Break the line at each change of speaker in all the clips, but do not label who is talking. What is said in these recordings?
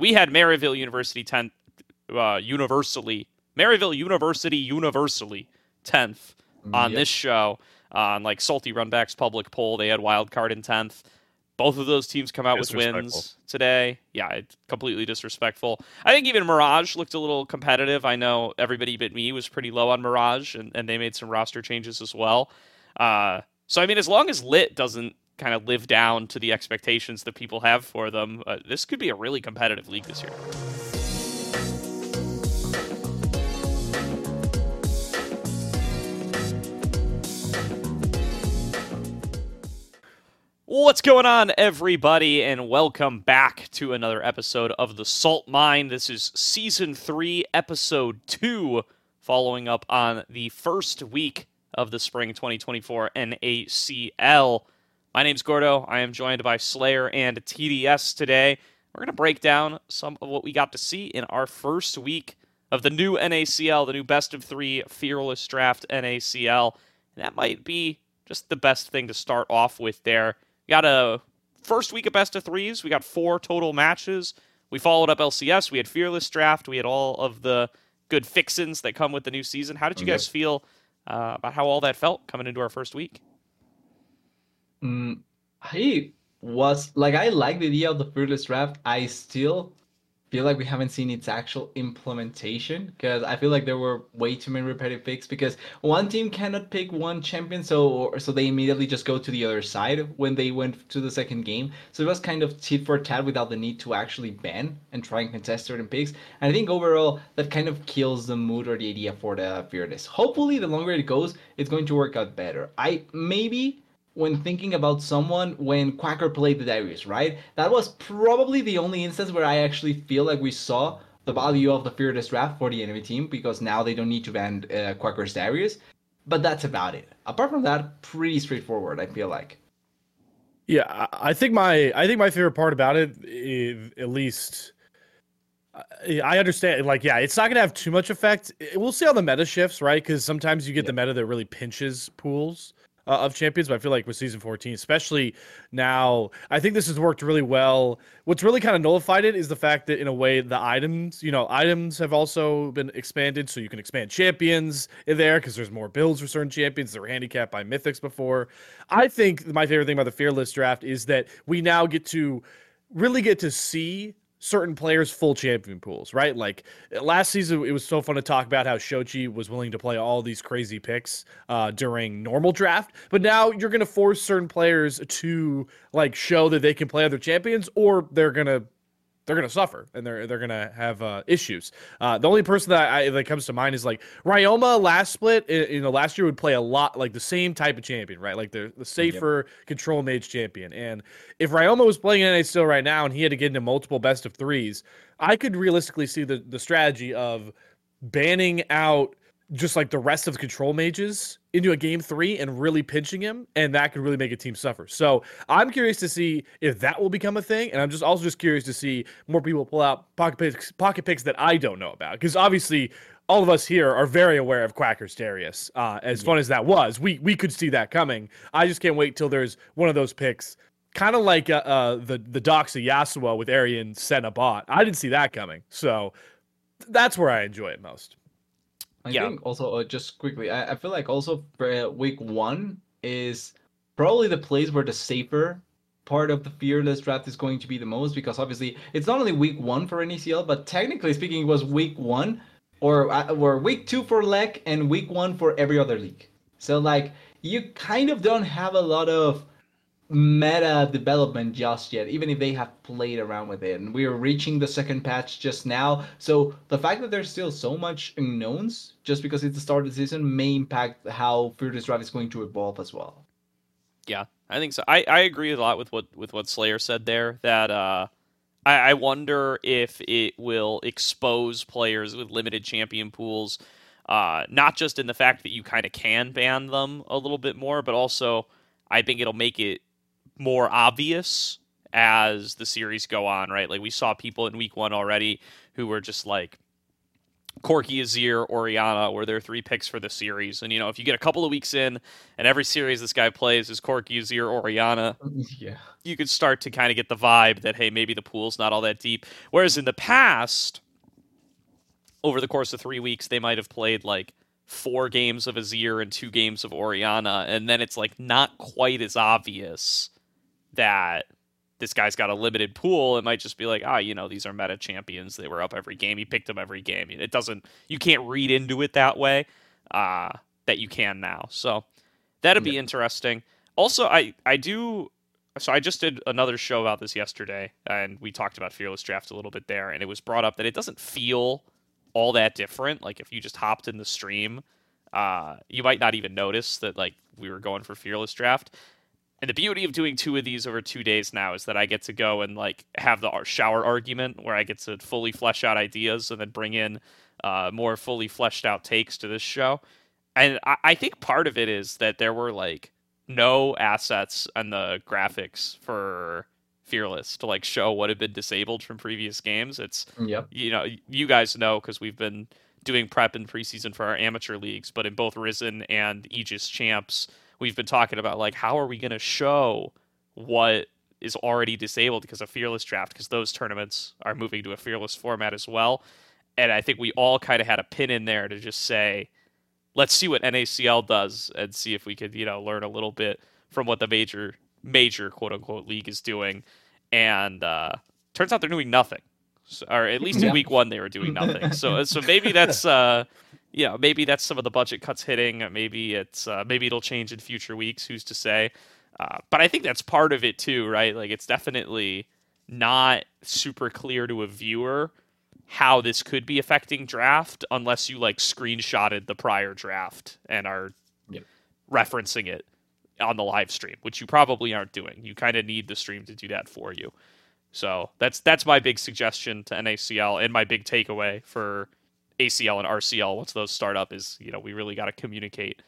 we had Maryville University 10th, uh, universally, Maryville University universally 10th on
Yep.
this show. On like Salty Runback's public poll, they had wild card in 10th. Both of those teams come out with wins today. Yeah, it's completely disrespectful. I think even Mirage looked a little competitive. I know everybody but me was pretty low on Mirage, and, and they made some roster changes as well. Uh, so, I mean, as long as Lit doesn't kind of live down to the expectations that people have for them, uh, this could be a really competitive league this year. What's going on, everybody, and welcome back to another episode of The Salt Mine. This is Season 3, Episode 2, following up on the first week of the Spring 2024 NACL. My name's Gordo. I am joined by Slayer and TDS today. We're going to break down some of what we got to see in our first week of the new NACL, the new best of three Fearless Draft NACL. And that might be just the best thing to start off with there. We got a first week of best of threes. We got four total matches. We followed up LCS. We had Fearless Draft. We had all of the good fixins that come with the new season. How did you
Yep.
guys feel uh, about how all that felt coming into our first week?
Mm, I was like, I like the idea of the fearless draft. I still feel like we haven't seen its actual implementation because I feel like there were way too many repetitive picks because one team cannot pick one champion, so so they immediately just go to the other side when they went to the second game. So it was kind of tit for tat without the need to actually ban and try and contest certain picks. And I think overall that kind of kills the mood or the idea for the fearless. Hopefully, the longer it goes, it's going to work out better. I maybe when thinking about someone when Quacker played the Darius, right? That was probably the only instance where I actually feel like we saw the value of the Fearless draft for the enemy team because now they don't need to ban uh, Quacker's Darius. But that's about it. Apart from that, pretty straightforward, I feel like.
Yeah, I think my I think my favorite part about it, is, at least, I I understand. Like, yeah, it's not gonna have too much effect. We'll see how the meta shifts, right? Because sometimes you get the meta that really pinches pools uh, of champions. But I feel like with season 14, especially now, I think this has worked really well. What's really kind of nullified it is the fact that in a way the items, you know, items have also been expanded, so you can expand champions in there because there's more builds for certain champions that were handicapped by mythics before. I think my favorite thing about the fearless draft is that we now get to really get to see certain players full champion pools, right? Like last season, it was so fun to talk about how Shochi was willing to play all these crazy picks uh, during normal draft, but now you're going to force certain players to like show that they can play other champions, or they're gonna they're gonna suffer and they're they're gonna have uh, issues. Uh, the only person that I that comes to mind is like Ryoma last split. You know, last year would play a lot like the same type of champion, right? Like the the safer control mage champion. And if Ryoma was playing NA still right now and he had to get into multiple best of threes, I could realistically see the the strategy of banning out just like the rest of the control mages into a game three and really pinching him, and that could really make a team suffer. So I'm curious to see if that will become a thing, and I'm just also just curious to see more people pull out pocket picks, pocket picks that I don't know about, because obviously all of us here are very aware of Quacker's Darius. Uh, as fun as that was, we we could see that coming. I just can't wait till there's one of those picks. Kind of like uh, uh, the the Doxa Yasuo with Arian Senna bot. I didn't see that coming, so that's where I enjoy it most.
I
Yeah.
think also uh, just quickly, I, I feel like also for, uh, week one is probably the place where the safer part of the fearless draft is going to be the most because obviously it's not only week one for NACL, but technically speaking, it was week one or uh, or week two for LEC and week one for every other league. So like you kind of don't have a lot of meta development just yet, even if they have played around with it. And we're reaching the second patch just now. So the fact that there's still so much unknowns just because it's the start of the season may impact how Fearless Drive is going to evolve as well.
Yeah, I think so. I, I agree a lot with what with what Slayer said there. That uh, I, I wonder if it will expose players with limited champion pools, uh, not just in the fact that you kind of can ban them a little bit more, but also I think it'll make it more obvious as the series go on. Right, like we saw people in week one already who were just like Corky, Azir, Orianna were their three picks for the series. And you know, if you get a couple of weeks in and every series this guy plays is Corky, Azir, Orianna,
Yeah.
you could start to kind of get the vibe that hey, maybe the pool's not all that deep. Whereas in the past, over the course of three weeks, they might have played like four games of Azir and two games of Orianna, and then it's like not quite as obvious that this guy's got a limited pool. It might just be like, ah, you know, these are meta champions. They were up every game. He picked them every game. It doesn't. You can't read into it that way. Uh, that you can now. So that'd be
Yeah.
interesting. Also, I I do. So I just did another show about this yesterday, and we talked about Fearless Draft a little bit there, and it was brought up that it doesn't feel all that different. Like if you just hopped in the stream, uh, you might not even notice that like we were going for Fearless Draft. And the beauty of doing two of these over two days now is that I get to go and like have the shower argument where I get to fully flesh out ideas and then bring in uh, more fully fleshed out takes to this show. And I, I think part of it is that there were like no assets and the graphics for Fearless to like show what had been disabled from previous games. It's
Yep.
you know, you guys know because we've been doing prep in preseason for our amateur leagues, but in both Risen and Aegis Champs, we've been talking about like how are we going to show what is already disabled because of Fearless Draft because those tournaments are moving to a Fearless format as well. And I think we all kind of had a pin in there to just say, let's see what NACL does and see if we could, you know, learn a little bit from what the major, major quote unquote league is doing. And uh, turns out they're doing nothing. So, or at least in
Yeah.
week one they were doing nothing. So so maybe that's uh know, maybe that's some of the budget cuts hitting. Maybe it's uh, maybe it'll change in future weeks. Who's to say? Uh, but I think that's part of it too, right? Like it's definitely not super clear to a viewer how this could be affecting draft unless you like screenshotted the prior draft and are
Yep.
referencing it on the live stream, which you probably aren't doing. You kind of need the stream to do that for you. So that's that's my big suggestion to NACL and my big takeaway for ACL and RCL once those start up is you know we really got to communicate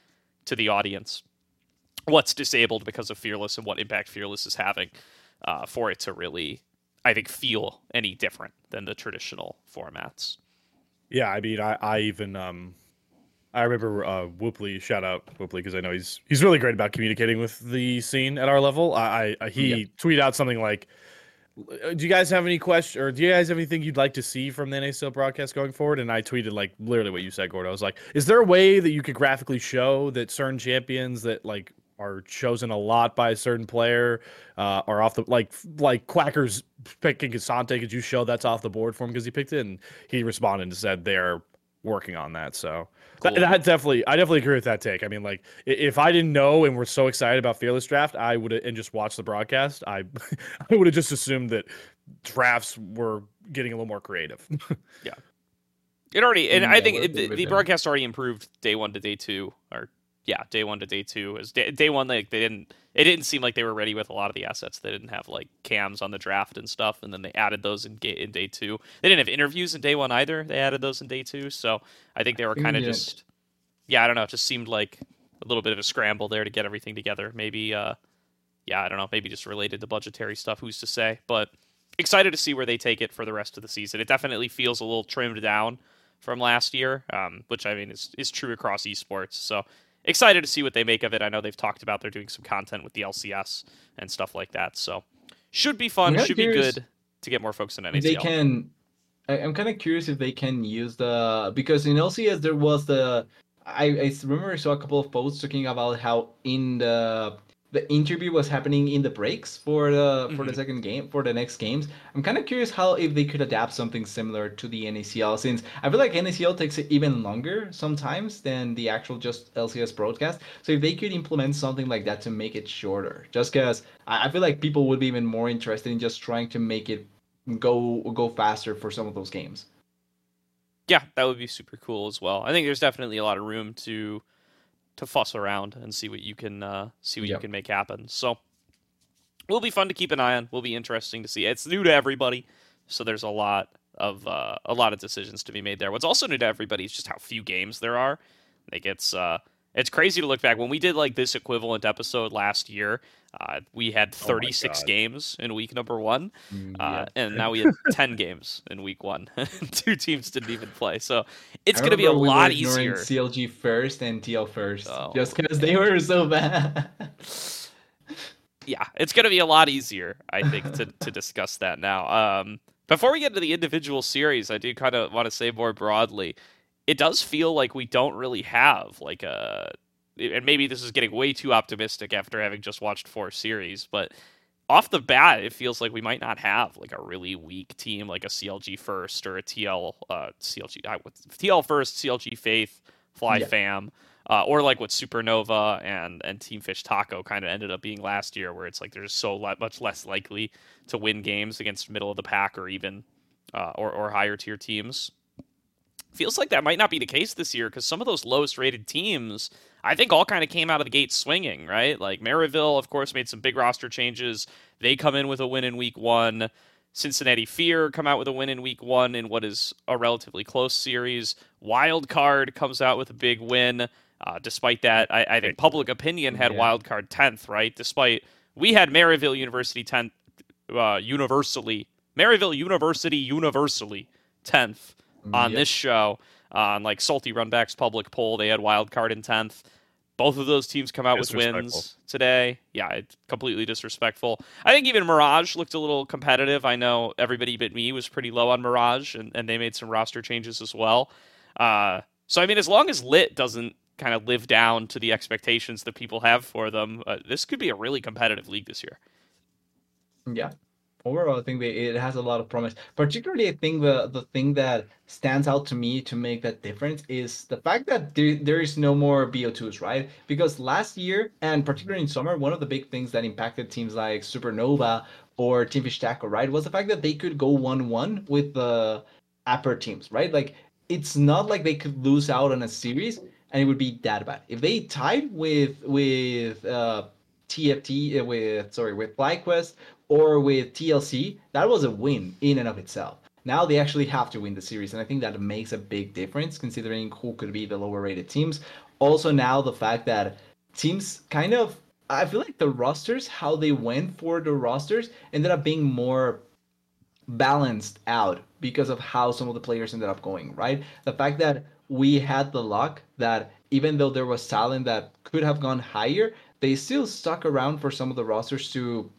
to the audience what's disabled because of Fearless and what impact Fearless is having uh, for it to really I think feel any different than the traditional formats.
Yeah, I mean, I, I even um, I remember uh, Whoopley. Shout out Whoopley because I know he's he's really great about communicating with the scene at our level. I, I he tweeted out something like, "Uh, "Do you guys have any question or do you guys have anything you'd like to see from the NACL broadcast going forward?" And I tweeted like literally what you said, Gordon. I was like, "Is there a way that you could graphically show that certain champions that like are chosen a lot by a certain player uh, are off the like like Quacker's picking K'Sante? Could you show that's off the board for him because he picked it?" And he responded and said they're working on that. So
Cool.
that definitely, I definitely agree with that take. I mean, like if I didn't know and we're so excited about Fearless Draft, I would and just watch the broadcast. I I would have just assumed that drafts were getting a little more creative. Yeah.
It already, and
Mm,
I think it, the, the broadcast already improved day one to day two, or yeah, day one to day two. Is day, day one, like they didn't, it didn't seem like they were ready with a lot of the assets. They didn't have like cams on the draft and stuff, and then they added those in, in day two. They didn't have interviews in day one either. They added those in day two, so I think they were kind of just, yeah, I don't know. It just seemed like a little bit of a scramble there to get everything together. Maybe, uh, yeah, I don't know. Maybe just related to budgetary stuff. Who's to say? But excited to see where they take it for the rest of the season. It definitely feels a little trimmed down from last year, um, which I mean is is true across esports. So excited to see what they make of it. I know they've talked about they're doing some content with the LCS and stuff like that. So should be fun. Should be good to get more folks in
If they can I'm kind of curious if they can use the because in LCS there was the I, I remember I saw a couple of posts talking about how in the the interview was happening in the breaks for the for the
Mhm.
second game for the next games. I'm kind of curious how if they could adapt something similar to the NACL since I feel like NACL takes it even longer sometimes than the actual just LCS broadcast. So if they could implement something like that to make it shorter, just because I, I feel like people would be even more interested in just trying to make it go go faster for some of those games.
yeah, that would be super cool as well. I think there's definitely a lot of room to to fuss around and see what you can uh, see what you can make happen. So will be fun to keep an eye on. Will be interesting to see. It's new to everybody, so there's a lot of uh, a lot of decisions to be made there. What's also new to everybody is just how few games there are. Like it's uh, It's crazy to look back when we did like this equivalent episode last year. Uh, we had 36
God.
games in week number one,
Mm,
uh, and now we have 10 games in week one. Two teams didn't even play, so it's going to be a
we
lot easier.
CLG first and TL first,
Oh.
just because they were so bad.
yeah, it's going to be a lot easier, I think, to, to discuss that now. Um, before we get into the individual series, I do kind of want to say more broadly, it does feel like we don't really have like a, and maybe this is getting way too optimistic after having just watched four series, but off the bat, it feels like we might not have like a really weak team like a CLG first or a TL uh, CLG I, what- TL first CLG Faith Fly
Yeah.
Fam. Uh, or like what Supernova and and Team Fish Taco kind of ended up being last year, where it's like they're just so le- much less likely to win games against middle of the pack or even uh, or or higher tier teams. Feels like that might not be the case this year because some of those lowest rated teams, I think, all kind of came out of the gate swinging, right? Like Maryville, of course, made some big roster changes. They come in with a win in week one. Cincinnati Fear come out with a win in week one in what is a relatively close series. Wild Card comes out with a big win. Uh, despite that, I, I think public opinion had
Yeah.
Wild Card 10th, right? Despite we had Maryville University 10th, uh, universally, Maryville University universally 10th on
Yep.
this show. On like Salty Runback's public poll, they had Wild Card in 10th. Both of those teams come out with wins today. Yeah, it's completely disrespectful. I think even Mirage looked a little competitive. I know everybody but me was pretty low on Mirage, and, and they made some roster changes as well. Uh, so, I mean, as long as Lit doesn't kind of live down to the expectations that people have for them, uh, this could be a really competitive league this year.
Yeah. Overall, I think it has a lot of promise. Particularly, I think the the thing that stands out to me to make that difference is the fact that there, there is no more BO2s, right? Because last year, and particularly in summer, one of the big things that impacted teams like Supernova or Team Fish Taco, right, was the fact that they could go 1-1 with the upper teams, right? Like, it's not like they could lose out on a series and it would be that bad. If they tied with with uh, TFT uh, with sorry with FlyQuest or with TLC, that was a win in and of itself. Now they actually have to win the series, and I think that makes a big difference considering who could be the lower rated teams. Also, now the fact that teams kind of, I feel like the rosters, how they went for the rosters, ended up being more balanced out because of how some of the players ended up going, right? The fact that we had the luck that even though there was talent that could have gone higher, they still stuck around for some of the rosters to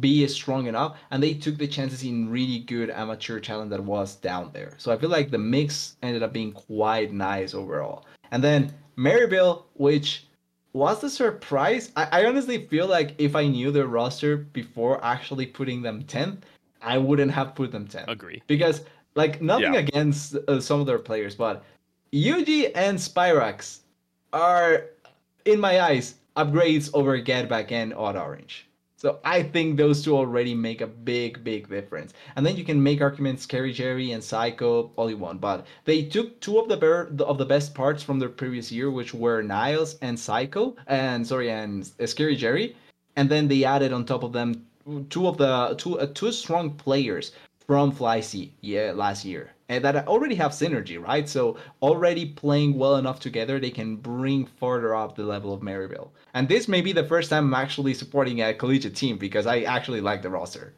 be strong enough and they took the chances in really good amateur talent that was down there. So I feel like the mix ended up being quite nice overall. And then Maryville, which was the surprise. I, I honestly feel like if I knew their roster before actually putting them 10th, I wouldn't have put them 10th.
Agree.
Because, like, nothing
Yeah.
against uh, some of their players, but Yuji and Spyrax are, in my eyes, upgrades over Get Back and Odd Orange. So I think those two already make a big, big difference. And then you can make arguments Scary Jerry and Psycho all you want, but they took two of the ber- of the best parts from their previous year, which were Niles and Psycho, and sorry, and uh, Scary Jerry, and then they added on top of them two of the two uh, two strong players from Fly yeah last year and that already have synergy right so already playing well enough together they can bring further up the level of Maryville and this may be the first time I'm actually supporting a collegiate team because I actually like the roster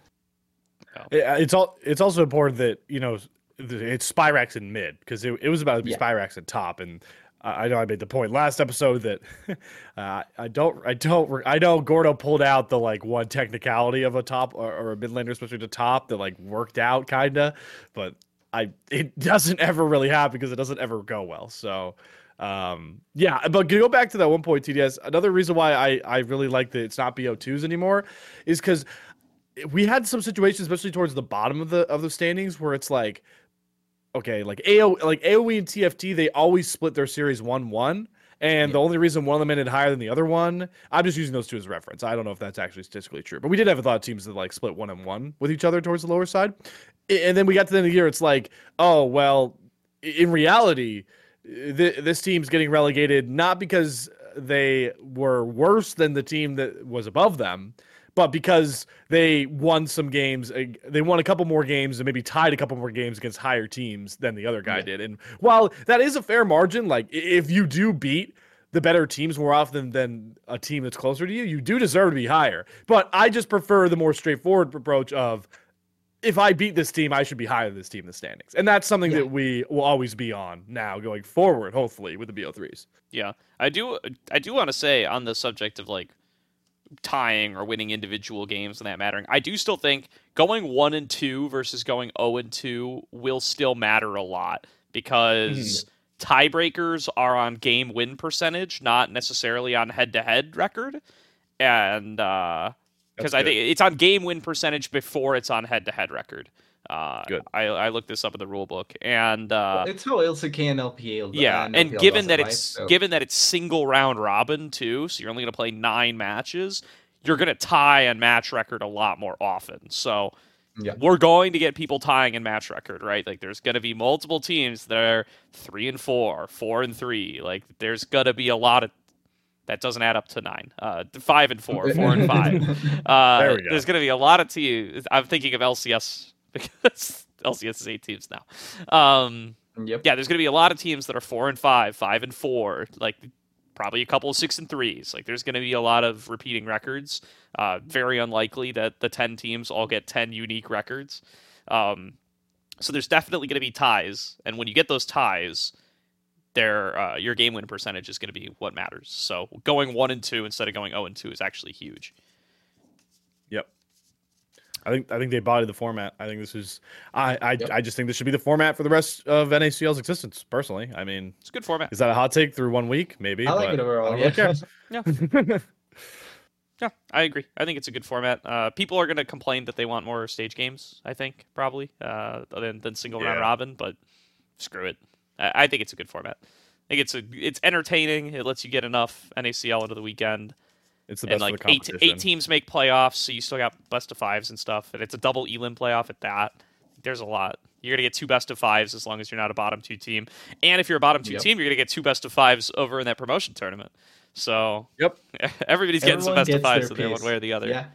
It's all. It's also important that you know it's Spyrax in mid because it, it was about to be
Yeah.
Spyrax at top, and I I know I made the point last episode that uh, I don't. I don't. I know Gordo pulled out the like one technicality of a top or, or a mid laner, especially the top, that like worked out kinda, but I it doesn't ever really happen because it doesn't ever go well. So. Um, yeah, but go back to that one point, TDS, another reason why I, I really like that it's not BO2s anymore is because we had some situations, especially towards the bottom of the of the standings, where it's like, okay, like AO like AOE and TFT, they always split their series one one. And the only reason one of them ended higher than the other one, I'm just using those two as a reference. I don't know if that's actually statistically true, but we did have a lot of teams that like split one and one with each other towards the lower side. And then we got to the end of the year, it's like, oh well, in reality, th- this team's getting relegated not because they were worse than the team that was above them, but because they won some games, uh, they won a couple more games and maybe tied a couple more games against higher teams than the other guy
Yeah.
did. And while that is a fair margin, like if you do beat the better teams more often than a team that's closer to you, you do deserve to be higher. But I just prefer the more straightforward approach of if I beat this team, I should be higher than this team in the standings. And that's something
Yeah.
that we will always be on now going forward, hopefully, with the BO3s.
Yeah, I do. I do want to say on the subject of like tying or winning individual games and that mattering. I do still think going one and two versus going zero and two will still matter a lot because tiebreakers are on game win percentage, not necessarily on head to head record, and uh, because
That's
I think it's on game win percentage before it's on head to head record. Uh,
Good.
I, I looked this up in the rule book, and uh,
it's how LCK and LPL.
yeah,
and
and
LPL
given that
it, right?
it's
So-
given that it's single round robin too, so you're only going to play nine matches, you're going to tie on match record a lot more often. So
Yeah.
we're going to get people tying in match record, right? Like there's going to be multiple teams that are three and four, four and three. Like there's going to be a lot of that doesn't add up to nine. Uh, five and four, four and five. Uh,
There we go.
There's going to be a lot of teams. I'm thinking of LCS because LCS is eight teams now. Um,
yep.
yeah, there's going to be a lot of teams that are four and five, five and four, like probably a couple of six and threes. Like there's going to be a lot of repeating records. Uh, very unlikely that the ten teams all get ten unique records. Um, so there's definitely going to be ties, and when you get those ties, their uh, your game win percentage is going to be what matters. So going one and two instead of going zero and two is actually huge.
Yep. I think I think they bodied the format. I think this is I I,
Yep.
I just think this should be the format for the rest of NACL's existence. Personally, I mean,
It's a good format.
is that a hot take through one week? Maybe.
I like it overall.
I
Yeah.
really care.
Yeah, I agree. I think it's a good format. Uh, people are going to complain that they want more stage games. I think probably uh, than than single round robin, but screw it. I, I think it's a good format. I think it's a it's entertaining. It lets you get enough NACL into the weekend,
It's the
and
best
like
for the
eight
competition.
eight teams make playoffs, so you still got best of fives and stuff. And it's a double elim playoff at that. There's a lot. You're gonna get two best of fives as long as you're not a bottom two team, and if you're a bottom two
Yep.
team, you're gonna get two best of fives over in that promotion tournament. So
Yep.
everybody's getting some best of fives in there one way or the other.
Yeah.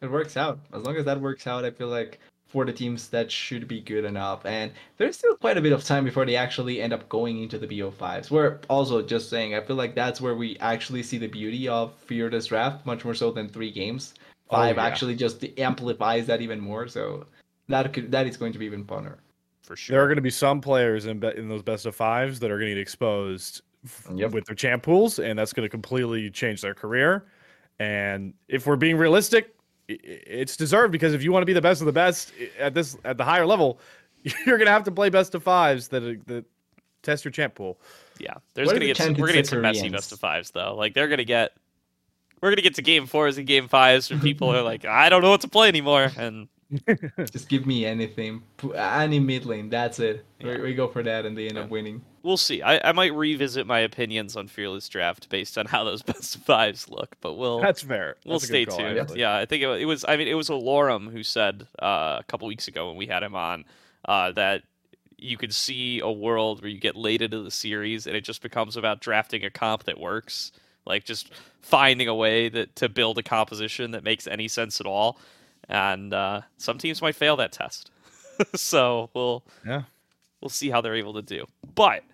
It works out. As long as that works out, I feel like for the teams that should be good enough. And there's still quite a bit of time before they actually end up going into the BO5s. We're also just saying, I feel like that's where we actually see the beauty of Fearless Draft, much more so than three games.
Oh,
Five
yeah.
actually just amplifies that even more. So that could that is going to be even funner.
for sure.
There are going to be some players in be- in those best of fives that are going to get exposed f-
Yep.
with their champ pools, and that's going to completely change their career. And if we're being realistic, i- i- it's deserved because if you want to be the best of the best at this at the higher level, you're going to have to play best of fives that uh, that test your champ pool.
Yeah, there's
What
gonna
the
get some, we're gonna get some messy best of fives though. Like they're gonna get we're gonna get to game fours and game fives where people are like, I don't know what to play anymore, and
Just give me anything. Any mid lane, that's it.
Yeah.
We, we go for that and they end up winning.
We'll see. I, I might revisit my opinions on Fearless Draft based on how those best fives look, but we'll
That's fair.
we'll stay
call,
tuned.
actually.
Yeah, I think it, it was. I mean, it was a Lorem who said uh, a couple weeks ago when we had him on uh, that you could see a world where you get late into the series and it just becomes about drafting a comp that works, like just finding a way that to build a composition that makes any sense at all. And uh, some teams might fail that test, so we'll
Yeah.
we'll see how they're able to do. But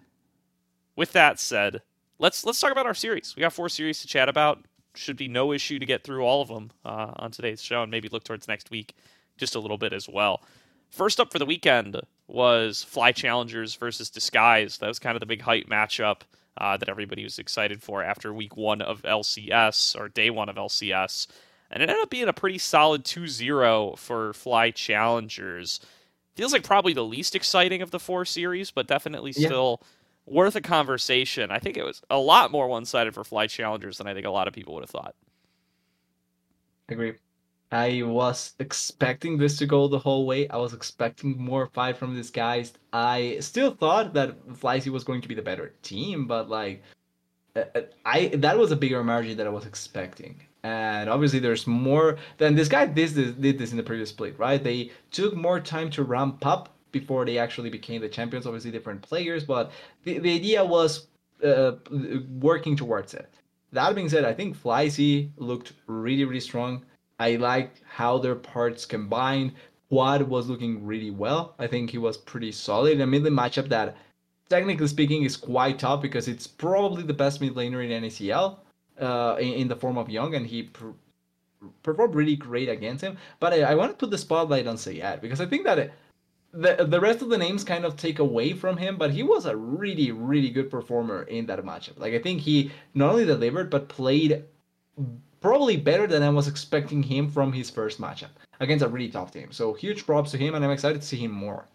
with that said, let's let's talk about our series. We got four series to chat about. Should be no issue to get through all of them uh, on today's show, and maybe look towards next week just a little bit as well. First up for the weekend was Fly Challengers versus Disguise. That was kind of the big hype matchup uh, that everybody was excited for after week one of LCS or day one of LCS. And it ended up being a pretty solid 2 0 for Fly Challengers. Feels like probably the least exciting of the four series, but definitely
Yeah.
still worth a conversation. I think it was a lot more one sided for Fly Challengers than I think a lot of people would have thought.
Agree. I was expecting this to go the whole way. I was expecting more fight from these guys. I still thought that Flyzy was going to be the better team, but like, uh, uh, I that was a bigger margin than I was expecting. And obviously, there's more. Than this guy did this, did this in the previous split, right? They took more time to ramp up before they actually became the champions. Obviously, different players, but the, the idea was uh, working towards it. That being said, I think Flyzy looked really, really strong. I liked how their parts combined. Quad was looking really well. I think he was pretty solid. I mean, the matchup that technically speaking, is quite tough because it's probably the best mid laner in NACL uh, in, in the form of Young, and he pr- performed really great against him. But I, I want to put the spotlight on Sayed because I think that. It, the the rest of the names kind of take away from him, but he was a really really good performer in that matchup. Like I think he not only delivered but played probably better than I was expecting him from his first matchup against a really tough team. So huge props to him, and I'm excited to see him more.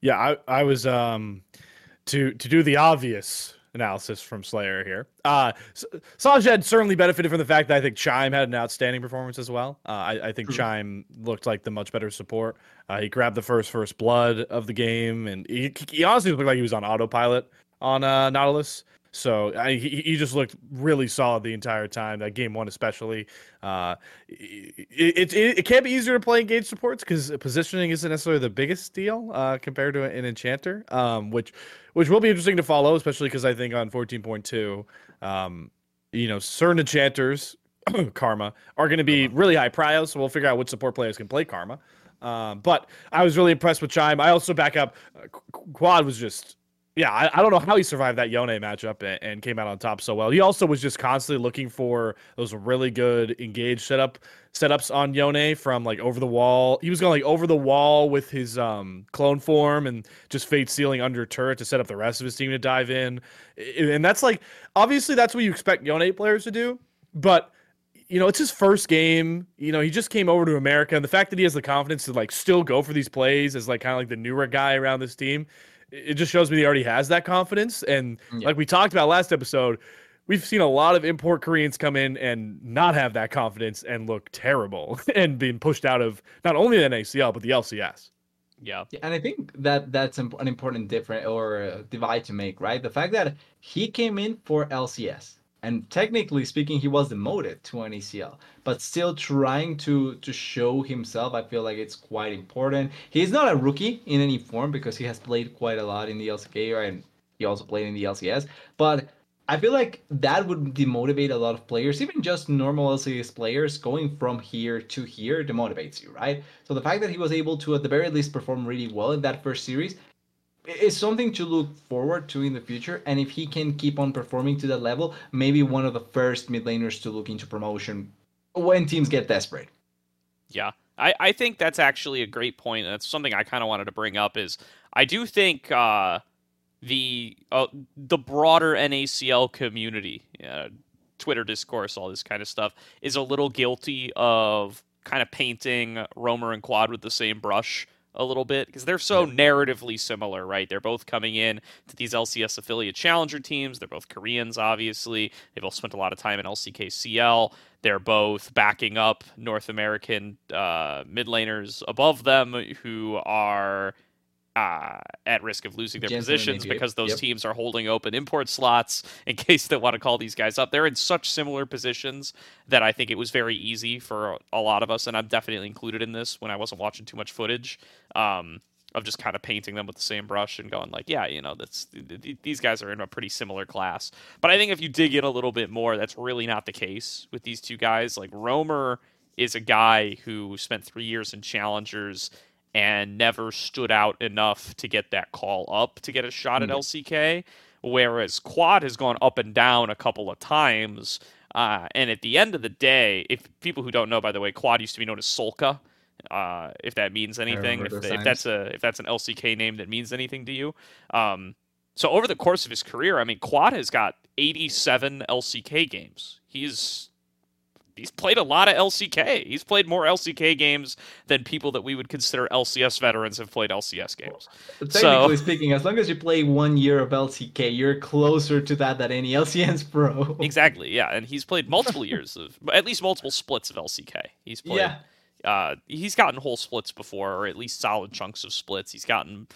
Yeah, I I was um to to do the obvious analysis from Slayer here. Uh, Sajed certainly benefited from the fact that I think Chime had an outstanding performance as well. Uh, I, I, think mm-hmm. Chime looked like the much better support. Uh, he grabbed the first first blood of the game, and he, he honestly looked like he was on autopilot on uh, Nautilus. So I, he, he just looked really solid the entire time. That game one, especially. Uh, it, it, it can't be easier to play engaged supports because positioning isn't necessarily the biggest deal uh, compared to an enchanter, um, which which will be interesting to follow, especially because I think on fourteen point two, um, you know, certain enchanters, Karma, are going to be uh-huh. really high prio. So we'll figure out which support players can play Karma. Um, but I was really impressed with Chime. I also back up. Uh, Quad was just yeah, I, I, don't know how he survived that Yone matchup and, and, came out on top so well. He also was just constantly looking for those really good engaged setup setups on Yone from like over the wall. He was going like over the wall with his um, clone form and just fate sealing under turret to set up the rest of his team to dive in. And that's like obviously that's what you expect Yone players to do, but you know, it's his first game. You know, he just came over to America, and the fact that he has the confidence to like still go for these plays as like kind of like the newer guy around this team it just shows me he already has that confidence. And yeah. like we talked about last episode, we've seen a lot of import Koreans come in and not have that confidence and look terrible and being pushed out of not only the NACL but the LCS.
Yeah.
And I think that that's an important different or divide to make, right? The fact that he came in for LCS and technically speaking, he was demoted to an ACL, but still trying to to show himself. I feel like it's quite important. He's not a rookie in any form because he has played quite a lot in the LCK, and he also played in the LCS. But I feel like that would demotivate a lot of players, even just normal LCS players. Going from here to here demotivates you, right? So the fact that he was able to, at the very least, perform really well in that first series it's something to look forward to in the future. And if he can keep on performing to that level, maybe one of the first mid laners to look into promotion when teams get desperate.
Yeah. I, I think that's actually a great point. That's something I kind of wanted to bring up is I do think uh, the uh, the broader NACL community, uh, Twitter discourse, all this kind of stuff, is a little guilty of kind of painting Romer and Quad with the same brush a little bit because they're so narratively similar, right? They're both coming in to these LCS affiliate challenger teams. They're both Koreans, obviously. They've both spent a lot of time in LCKCL. They're both backing up North American uh, mid laners above them who are uh, at risk of losing their positions because those yep. teams are holding open import slots in case they want to call these guys up. They're in such similar positions that I think it was very easy for a lot of us, and I'm definitely included in this when I wasn't watching too much footage. Um, of just kind of painting them with the same brush and going like, yeah, you know, that's these guys are in a pretty similar class. But I think if you dig in a little bit more, that's really not the case with these two guys. Like Romer is a guy who spent three years in challengers and never stood out enough to get that call up to get a shot at LCK. Whereas Quad has gone up and down a couple of times. Uh, and at the end of the day, if people who don't know, by the way, Quad used to be known as Solka. Uh, if that means anything, if, if, that's a if that's an LCK name that means anything to you. Um, so over the course of his career, I mean, Quad has got 87 LCK games. He's he's played a lot of LCK. He's played more LCK games than people that we would consider LCS veterans have played LCS games.
technically so, speaking, as long as you play one year of LCK, you're closer to that than any LCS pro.
exactly, yeah, and he's played multiple years of, at least multiple splits of LCK. He's played. Yeah. Uh, he's gotten whole splits before, or at least solid chunks of splits. He's gotten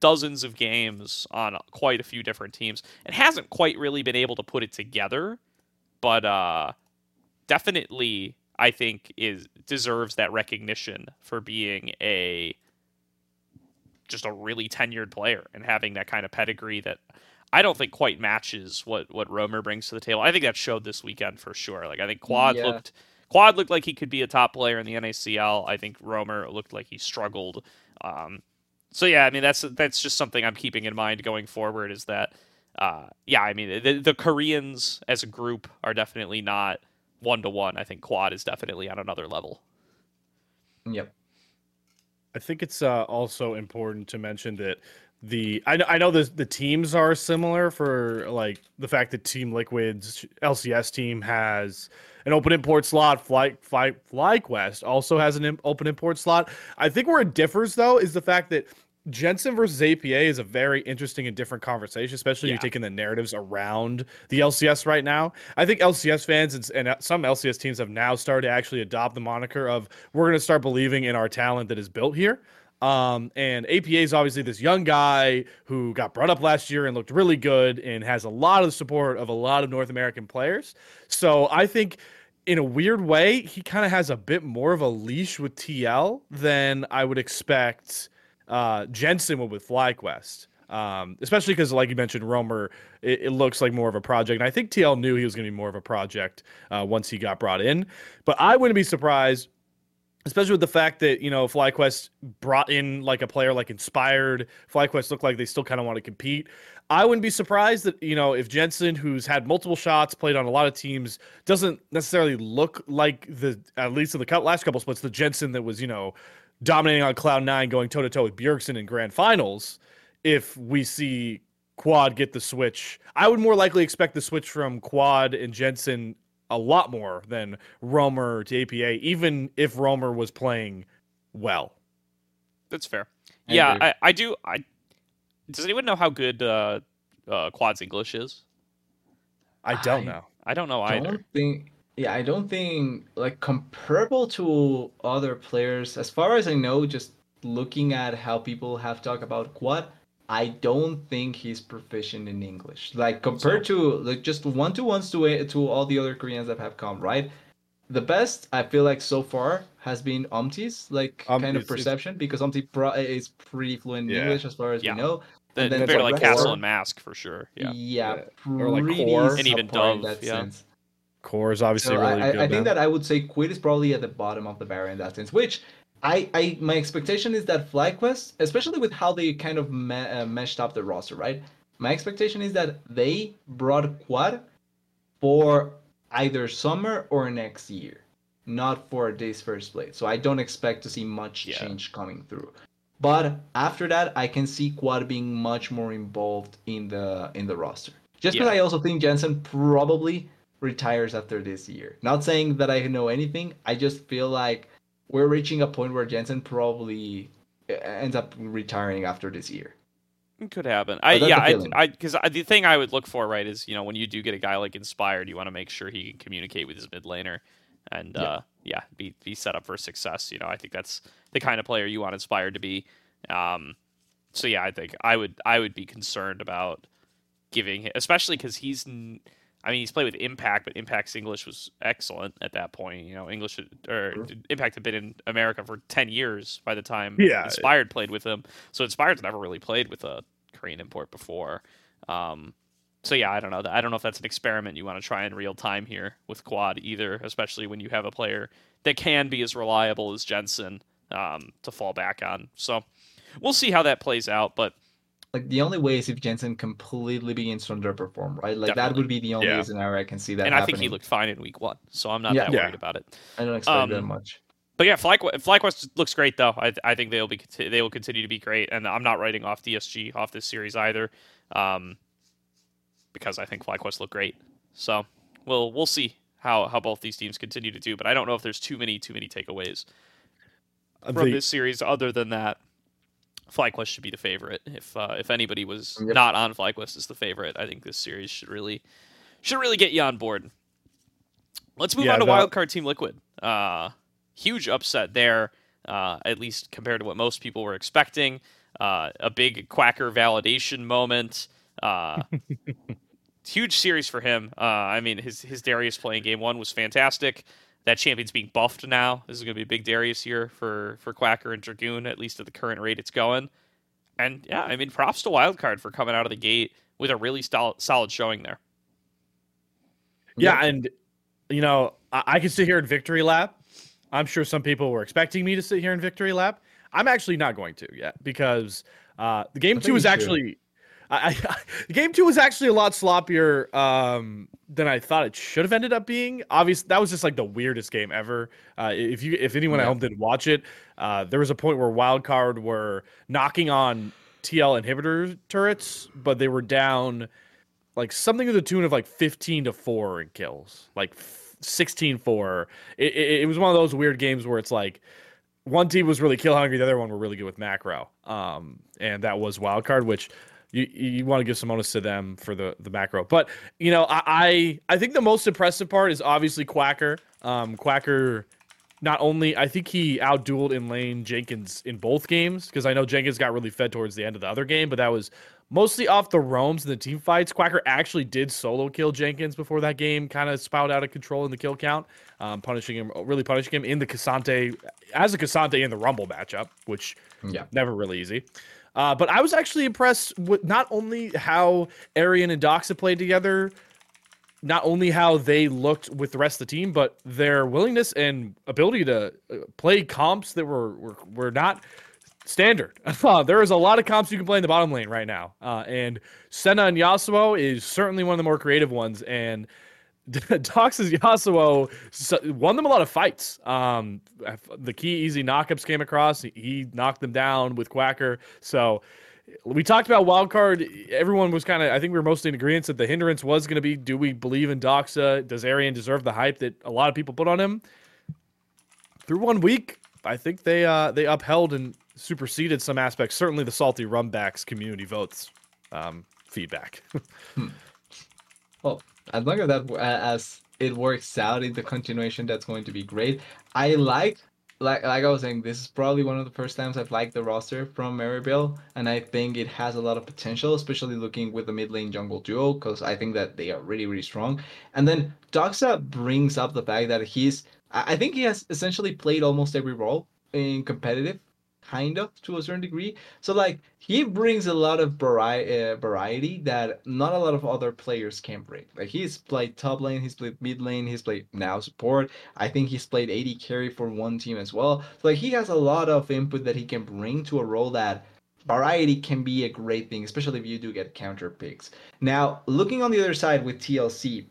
dozens of games on quite a few different teams, and hasn't quite really been able to put it together. But uh, definitely I think is deserves that recognition for being a just a really tenured player and having that kind of pedigree that I don't think quite matches what what Romer brings to the table. I think that showed this weekend for sure. Like I think Quad yeah. looked Quad looked like he could be a top player in the NACL. I think Romer looked like he struggled. Um, so yeah, I mean that's that's just something I'm keeping in mind going forward. Is that uh, yeah, I mean the, the Koreans as a group are definitely not one to one. I think Quad is definitely on another level.
Yep.
I think it's uh, also important to mention that the I know I know the the teams are similar for like the fact that Team Liquid's LCS team has an open import slot. Fly Fly FlyQuest also has an open import slot. I think where it differs though is the fact that Jensen versus APA is a very interesting and different conversation, especially yeah. you're taking the narratives around the LCS right now. I think LCS fans and, and, some LCS teams have now started to actually adopt the moniker of we're going to start believing in our talent that is built here. Um, and APA is obviously this young guy who got brought up last year and looked really good and has a lot of the support of a lot of North American players. So I think in a weird way, he kind of has a bit more of a leash with TL than I would expect uh, Jensen would with FlyQuest. Um, especially because, like you mentioned, Romer, it, it, looks like more of a project. And I think TL knew he was going to be more of a project uh, once he got brought in. But I wouldn't be surprised, especially with the fact that, you know, FlyQuest brought in like a player like Inspired. FlyQuest looked like they still kind of want to compete. I wouldn't be surprised that, you know, if Jensen, who's had multiple shots, played on a lot of teams, doesn't necessarily look like the, at least in the last couple splits, the Jensen that was, you know, dominating on cloud nine, going toe to toe with Bjergsen in grand finals. If we see Quad get the switch, I would more likely expect the switch from Quad and Jensen a lot more than Romer to APA, even if Romer was playing well.
That's fair. I yeah, I, I, do. I does anyone know how good uh, uh, Quad's English is?
I don't I know.
I don't know either.
Don't think yeah, I don't think like comparable to other players, as far as I know, just looking at how people have talked about Quad, I don't think he's proficient in English. Like compared so, to like just one to ones to to all the other Koreans that have come, right? The best I feel like so far has been Umti's like um, kind of perception because Umti pro- is pretty fluent in yeah. English as far as yeah. we know.
The, and then like, like Castle and Mask for sure. Yeah.
Yeah.
yeah. Or like Core
and even Dove. Yeah. Sense.
Core is obviously so really
I,
good.
I think that I would say Quad is probably at the bottom of the barrier in that sense, which I, I my expectation is that FlyQuest, especially with how they kind of me, uh, meshed up the roster, right? My expectation is that they brought Quad for either summer or next year, not for this first play. So I don't expect to see much yeah. change coming through. But after that, I can see Quad being much more involved in the in the roster. Just because yeah. I also think Jensen probably retires after this year. Not saying that I know anything. I just feel like we're reaching a point where Jensen probably uh, ends up retiring after this year.
It could happen. I yeah, I because the thing I would look for right is you know when you do get a guy like Inspired, you want to make sure he can communicate with his mid laner, and yeah. uh, yeah, be be set up for success. You know, I think that's the kind of player you want Inspired to be. Um, so yeah, I think I would I would be concerned about giving, especially because he's. N- I mean, he's played with Impact, but Impact's English was excellent at that point. You know, English or sure. Impact had been in America for ten years by the time yeah. Inspired played with him. So Inspired's never really played with a Korean import before. Um, so yeah, I don't know. I don't know if that's an experiment you want to try in real time here with Quad either, especially when you have a player that can be as reliable as Jensen um, to fall back on. So we'll see how that plays out, but
like the only way is if Jensen completely begins to underperform, right? Like Definitely. that would be the only yeah. scenario I can see that.
And
happening.
I think he looked fine in week one, so I'm not yeah. that worried about it.
I don't expect um, that much.
But yeah, FlyQuest, FlyQuest looks great though. I, I think they'll be they will continue to be great, and I'm not writing off DSG off this series either, um, because I think FlyQuest look great. So we'll we'll see how how both these teams continue to do. But I don't know if there's too many too many takeaways from the, this series other than that FlyQuest should be the favorite. If uh, if anybody was yep. not on FlyQuest as the favorite, I think this series should really should really get you on board. Let's move yeah, on to that... Wildcard Team Liquid. Uh, huge upset there, uh, at least compared to what most people were expecting. Uh, a big Quacker validation moment. Uh, huge series for him. Uh, I mean, his his Darius playing game one was fantastic that champion's being buffed now. This is going to be a big Darius here for for Quacker and Dragoon, at least at the current rate it's going. And yeah, I mean, props to Wildcard for coming out of the gate with a really solid, solid showing there.
Yeah, and you know, I, I can sit here in victory lap. I'm sure some people were expecting me to sit here in victory lap. I'm actually not going to yet because uh, the game
I
two is
you should.
actually. I, I, game two was actually a lot sloppier um, than I thought it should have ended up being. Obviously, that was just like the weirdest game ever. Uh, if you, if anyone at home didn't watch it, uh, there was a point where Wildcard were knocking on TL inhibitor turrets, but they were down like something to the tune of like 15 to 4 in kills, like 16 4. It, it, it was one of those weird games where it's like one team was really kill hungry, the other one were really good with macro. Um, and that was Wildcard, which you, you want to give some bonus to them for the, the macro. But, you know, I, I, I think the most impressive part is obviously Quacker. Um, Quacker not only I think he outdueled in lane Jenkins in both games because I know Jenkins got really fed towards the end of the other game, but that was mostly off the roams and the team fights. Quacker actually did solo kill Jenkins before that game kind of spouted out of control in the kill count, um, punishing him, really punishing him in the K'Sante as a K'Sante in the Rumble matchup, which
Yeah.
never really easy. Uh, but I was actually impressed with not only how Arian and Doxa played together, not only how they looked with the rest of the team, but their willingness and ability to uh, play comps that were were, were not standard. Uh, there is a lot of comps you can play in the bottom lane right now, uh, and Senna and Yasuo is certainly one of the more creative ones. And Dox's Yasuo won them a lot of fights. Um, the key easy knockups came across. He, knocked them down with Quacker. So we talked about wildcard. Everyone was kind of, I think we were mostly in agreement that the hindrance was going to be do we believe in Doxa? Does Arian deserve the hype that a lot of people put on him? Through one week, I think they uh, they upheld and superseded some aspects. Certainly the salty rumbacks community votes um, feedback.
Well, as long as that as it works out in the continuation, that's going to be great. I like, like, like I was saying, this is probably one of the first times I've liked the roster from Maryville, and I think it has a lot of potential, especially looking with the mid lane jungle duo, because I think that they are really, really strong. And then Doxa brings up the fact that he's, I I think he has essentially played almost every role in competitive, kind of to a certain degree. So like he brings a lot of vari- uh, variety that not a lot of other players can bring. Like he's played top lane, he's played mid lane, he's played now support. I think he's played AD carry for one team as well. So like he has a lot of input that he can bring to a role that variety can be a great thing, especially if you do get counter picks. Now looking on the other side with TLC,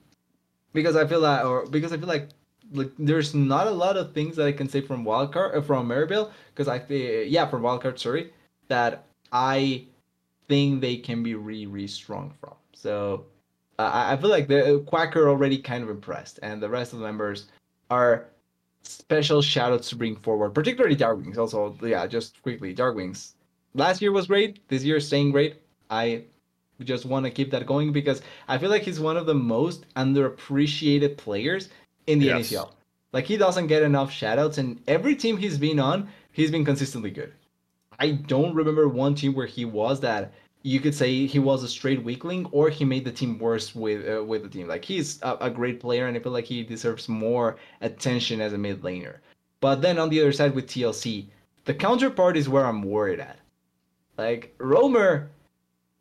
because I feel that, or because I feel like like there's not a lot of things that I can say from Wildcard uh, from Maryville because I think yeah from Wildcard sorry that I think they can be really really strong from. So uh, I I feel like the Quacker already kind of impressed, and the rest of the members are special shoutouts to bring forward, particularly Darkwings. Also, yeah, just quickly, Darkwings. Last year was great. This year is staying great. I just want to keep that going because I feel like he's one of the most underappreciated players in the
Yes.
NHL. Like he doesn't get enough shoutouts, and every team he's been on, he's been consistently good. I don't remember one team where he was that you could say he was a straight weakling or he made the team worse with uh, with the team. Like he's a, a great player, and I feel like he deserves more attention as a mid laner. But then on the other side with TLC, the counterpart is where I'm worried at. Like Romer,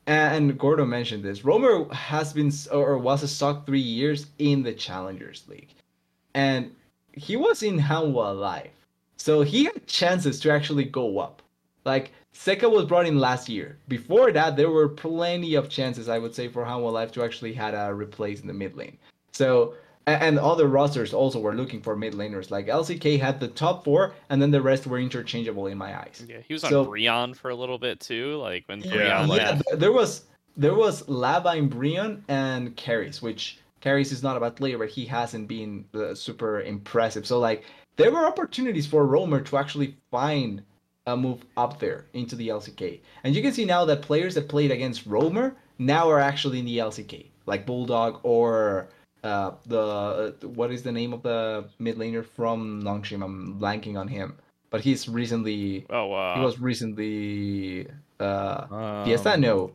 and Gordo mentioned this. Romer has been or was a stock three years in the Challengers League, and he was in Hanwha Live, so he had chances to actually go up. Like Seka was brought in last year. Before that, there were plenty of chances, I would say, for Hanwha Live to actually had a replace in the mid lane. So and other rosters also were looking for mid laners. Like LCK had the top four, and then the rest were interchangeable in my eyes.
Yeah, he was on
So-
Brion for a little bit too. Like when
Yeah, Brion
yeah,
left.
th- there was there was Lava in Brion and Karis, which Karis is not a bad player, but he hasn't been uh, super impressive. So like there were opportunities for Romer to actually find a move up there into the LCK, and you can see now that players that played against Romer now are actually in the LCK, like Bulldog or. Uh, the uh, what is the name of the mid laner from Nongshim? I'm blanking on him, but he's recently
Oh, uh,
he was recently uh
Um,
Fiesta? No.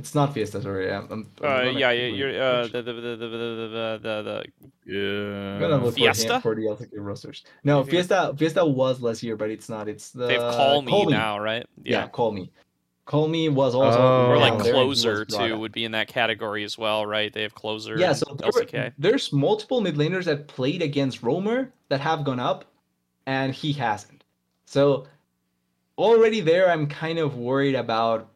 It's not Fiesta, sorry. I'm, I'm, I'm
uh, yeah, yeah, you're uh, the the the the the the, the, the
Yeah.
I'm gonna look
Fiesta?
for the LCK rosters. No,
Maybe.
Fiesta Fiesta was last year, but it's not. It's the
they have Callme
Call
now, right?
Yeah. Callme. Call me was also
Oh.
Or like
there and he Clozer
too would be in that category as well, right? They have Clozer.
Yeah, so there were- there's multiple mid laners that played against Romer that have gone up, and he hasn't. So already there, I'm kind of worried about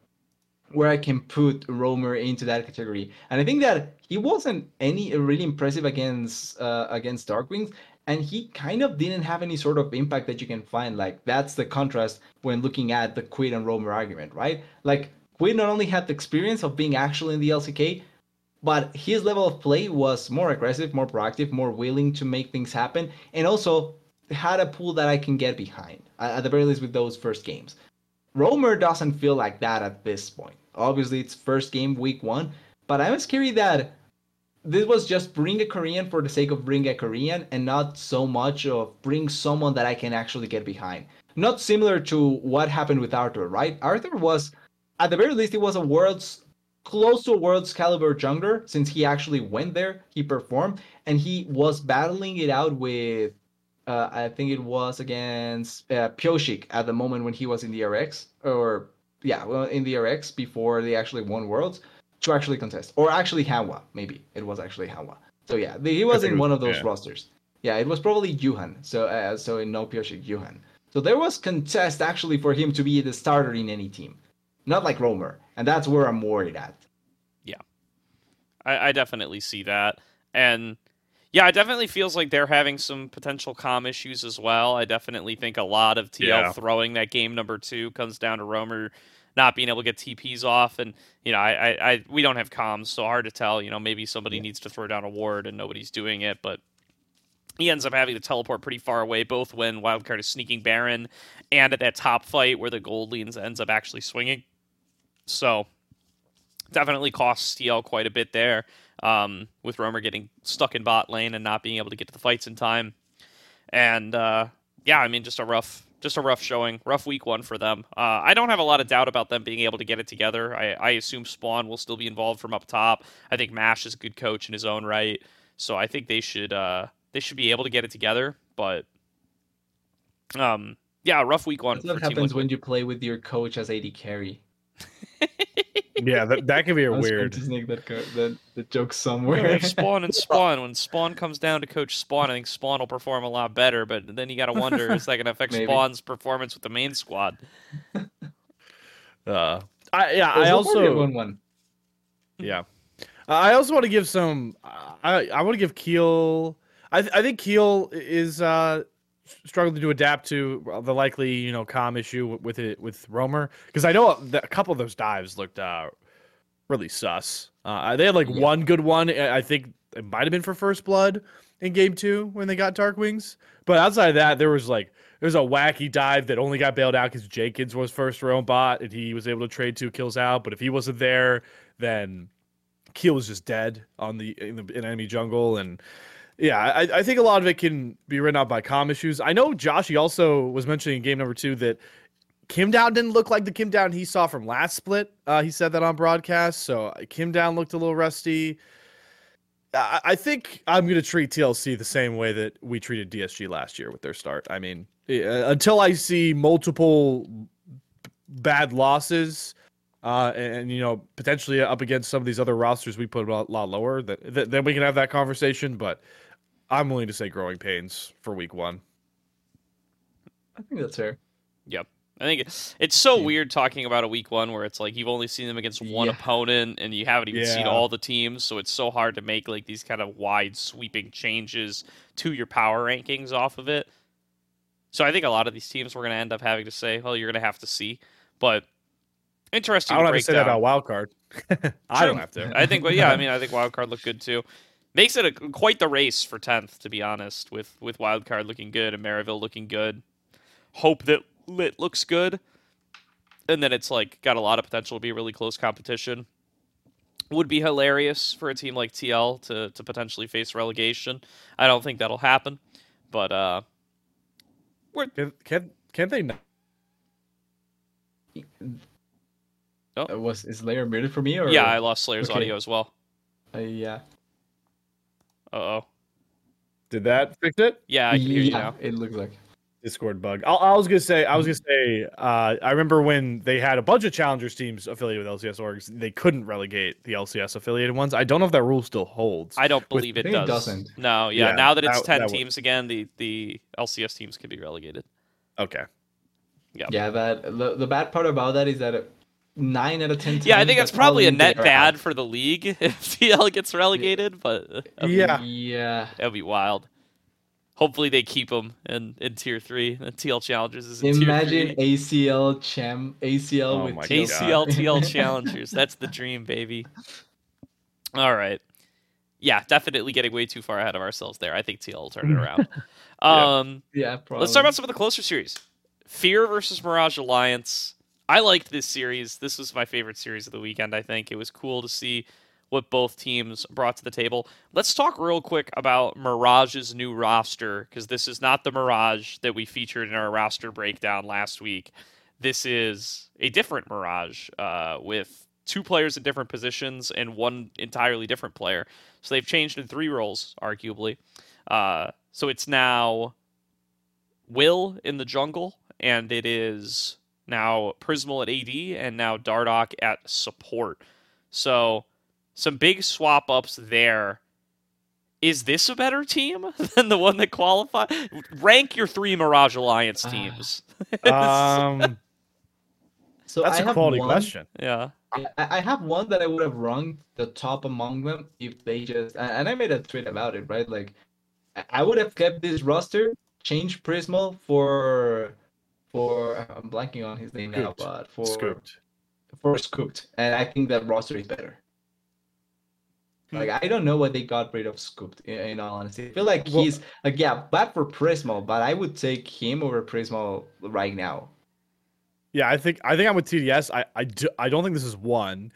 where I can put Romer into that category. And I think that he wasn't any really impressive against uh, against Darkwings, and he kind of didn't have any sort of impact that you can find. Like that's the contrast when looking at the Quid and Romer argument, right? Like Quid not only had the experience of being actually in the LCK, but his level of play was more aggressive, more proactive, more willing to make things happen, and also had a pool that I can get behind, at the very least with those first games. Romer doesn't feel like that at this point. Obviously, it's first game, week one, but I'm scared that this was just bring a Korean for the sake of bring a Korean and not so much of bring someone that I can actually get behind. Not similar to what happened with Arthur, right? Arthur was, at the very least, he was a world's close to a world's caliber jungler since he actually went there, he performed, and he was battling it out with uh, I think it was against uh, Pyosik at the moment when he was in the RX, or yeah, well, in the RX before they actually won Worlds to actually contest, or actually Hanwha, maybe it was actually Hanwha. So yeah, the, he was in one of those yeah. rosters. Yeah, it was probably Yoohan. So uh, so in no Pyosik, Yoohan. So there was contest actually for him to be the starter in any team, not like Romer, and that's where I'm worried at.
Yeah, I, I definitely see that, and yeah, it definitely feels like they're having some potential com issues as well. I definitely think a lot of TL yeah. throwing that game number two comes down to Romer not being able to get TPs off, and you know, I, I, I we don't have comms, so hard to tell. You know, maybe somebody yeah. needs to throw down a ward and nobody's doing it, but he ends up having to teleport pretty far away, both when Wildcard is sneaking Baron and at that top fight where the gold leans ends up actually swinging. So definitely costs TL quite a bit there um, with Romer getting stuck in bot lane and not being able to get to the fights in time. And uh, yeah, I mean, just a rough, just a rough showing, rough week one for them. Uh, I don't have a lot of doubt about them being able to get it together. I, I assume Spawn will still be involved from up top. I think Mash is a good coach in his own right, so I think they should uh, they should be able to get it together. But um, yeah, rough week one.
That's what happens when you play with your coach as AD carry.
yeah, that, that could be a weird.
To sneak that, co- that, that joke somewhere.
Yeah, Spawn and Spawn. When Spawn comes down to coach Spawn, I think Spawn will perform a lot better. But then you got to wonder is that going to affect Spawn's performance with the main squad?
Uh, I yeah, I also one one. Yeah, I also want to give some. I I want to give Keel. I I think Keel is uh struggling to adapt to the likely you know com issue with it with Romer because I know that a couple of those dives looked uh, really sus. Uh, they had like yeah. one good one. I think it might have been for first blood in game two when they got Dark Wings. But outside of that, there was like there was a wacky dive that only got bailed out because Jenkins was first roam bot and he was able to trade two kills out. But if he wasn't there, then Keel was just dead on the in the in enemy jungle and yeah, I, I, think a lot of it can be written out by com issues. I know Joshy also was mentioning in game number two that Kim Down didn't look like the Kim Down he saw from last split. Uh, he said that on broadcast. So Kim Down looked a little rusty. I, I think I'm going to treat TLC the same way that we treated DSG last year with their start. I mean, uh, until I see multiple bad losses. Uh, and, and, you know potentially up against some of these other rosters we put a lot, lot lower, that, that, then we can have that conversation. But I'm willing to say growing pains for week one.
I think that's fair.
Yep. I think it's, it's so yeah. weird talking about a week one where it's like you've only seen them against one yeah. opponent and you haven't even yeah. seen all the teams, so it's so hard to make like these kind of wide sweeping changes to your power rankings off of it. So I think a lot of these teams we're going to end up having to say, well, you're going to have to see. But interesting.
I don't have to say that about wildcard. I don't have to.
I think, well, yeah, I mean, I think wild card looked good too makes it a, quite the race for tenth, to be honest. With with wildcard looking good and Maryville looking good, hope that Lit looks good, and then it's like got a lot of potential to be a really close competition. Would be hilarious for a team like TL to to potentially face relegation. I don't think that'll happen, but uh,
we're can can, can they not?
Oh. was is Slayer muted for me or
yeah? I lost Slayer's okay. audio as well.
Uh, yeah.
Uh oh.
Did that fix it?
Yeah, I can hear yeah, you now.
It looks like
Discord bug. I, I, was gonna say, I was gonna say, uh, I remember when they had a bunch of challengers teams affiliated with LCS orgs, they couldn't relegate the LCS affiliated ones. I don't know if that rule still holds.
I don't believe with, it does. It doesn't. No, yeah, yeah. Now that it's that, ten that teams would... again, the the LCS teams can be relegated.
Okay.
Yep.
Yeah, that the, the bad part about that is that it- nine out of ten.
Yeah, I think that's
that
probably a net bad
out.
for the league if TL gets relegated, but uh, that'd be-
Yeah.
Yeah.
that'd be wild. Hopefully they keep him in, in tier three. The TL Challengers is in
Imagine
tier three.
ACL cham ACL
Oh
with
my
TLC.
ACL TL Challengers. That's the dream, baby. All right. Yeah, definitely getting way too far ahead of ourselves there. I think TL will turn it around.
Yeah.
Um,
Yeah, probably.
Let's talk about some of the closer series. Fear versus Mirage Alliance. I liked this series. This was my favorite series of the weekend, I think. It was cool to see what both teams brought to the table. Let's talk real quick about Mirage's new roster, because this is not the Mirage that we featured in our roster breakdown last week. This is a different Mirage uh, with two players in different positions and one entirely different player. So they've changed in three roles, arguably. Uh, so it's now Will in the jungle, and it is now Prismal at AD, and now Dardoch at support. So some big swap ups there. Is this a better team than the one that qualified? Rank your three Mirage Alliance
Ah.
teams.
Um,
So
that's
I
a
have
quality
one-
question.
yeah.
I, I have one that I would have ranked the top among them if they just and and I made a tweet about it, right? Like I- I would have kept this roster, changed Prismal for for I'm blanking on his name now, but for
Scooped.
for Scooped. And I think that roster is better.
Hmm.
Like I don't know why they got rid of Scooped in, in all honesty. I feel like
Well-
he's like yeah, bad for Prismal, but I would take him over Prismal right now.
Yeah, I think I think I'm with TDS. I I, do, I don't think this is one.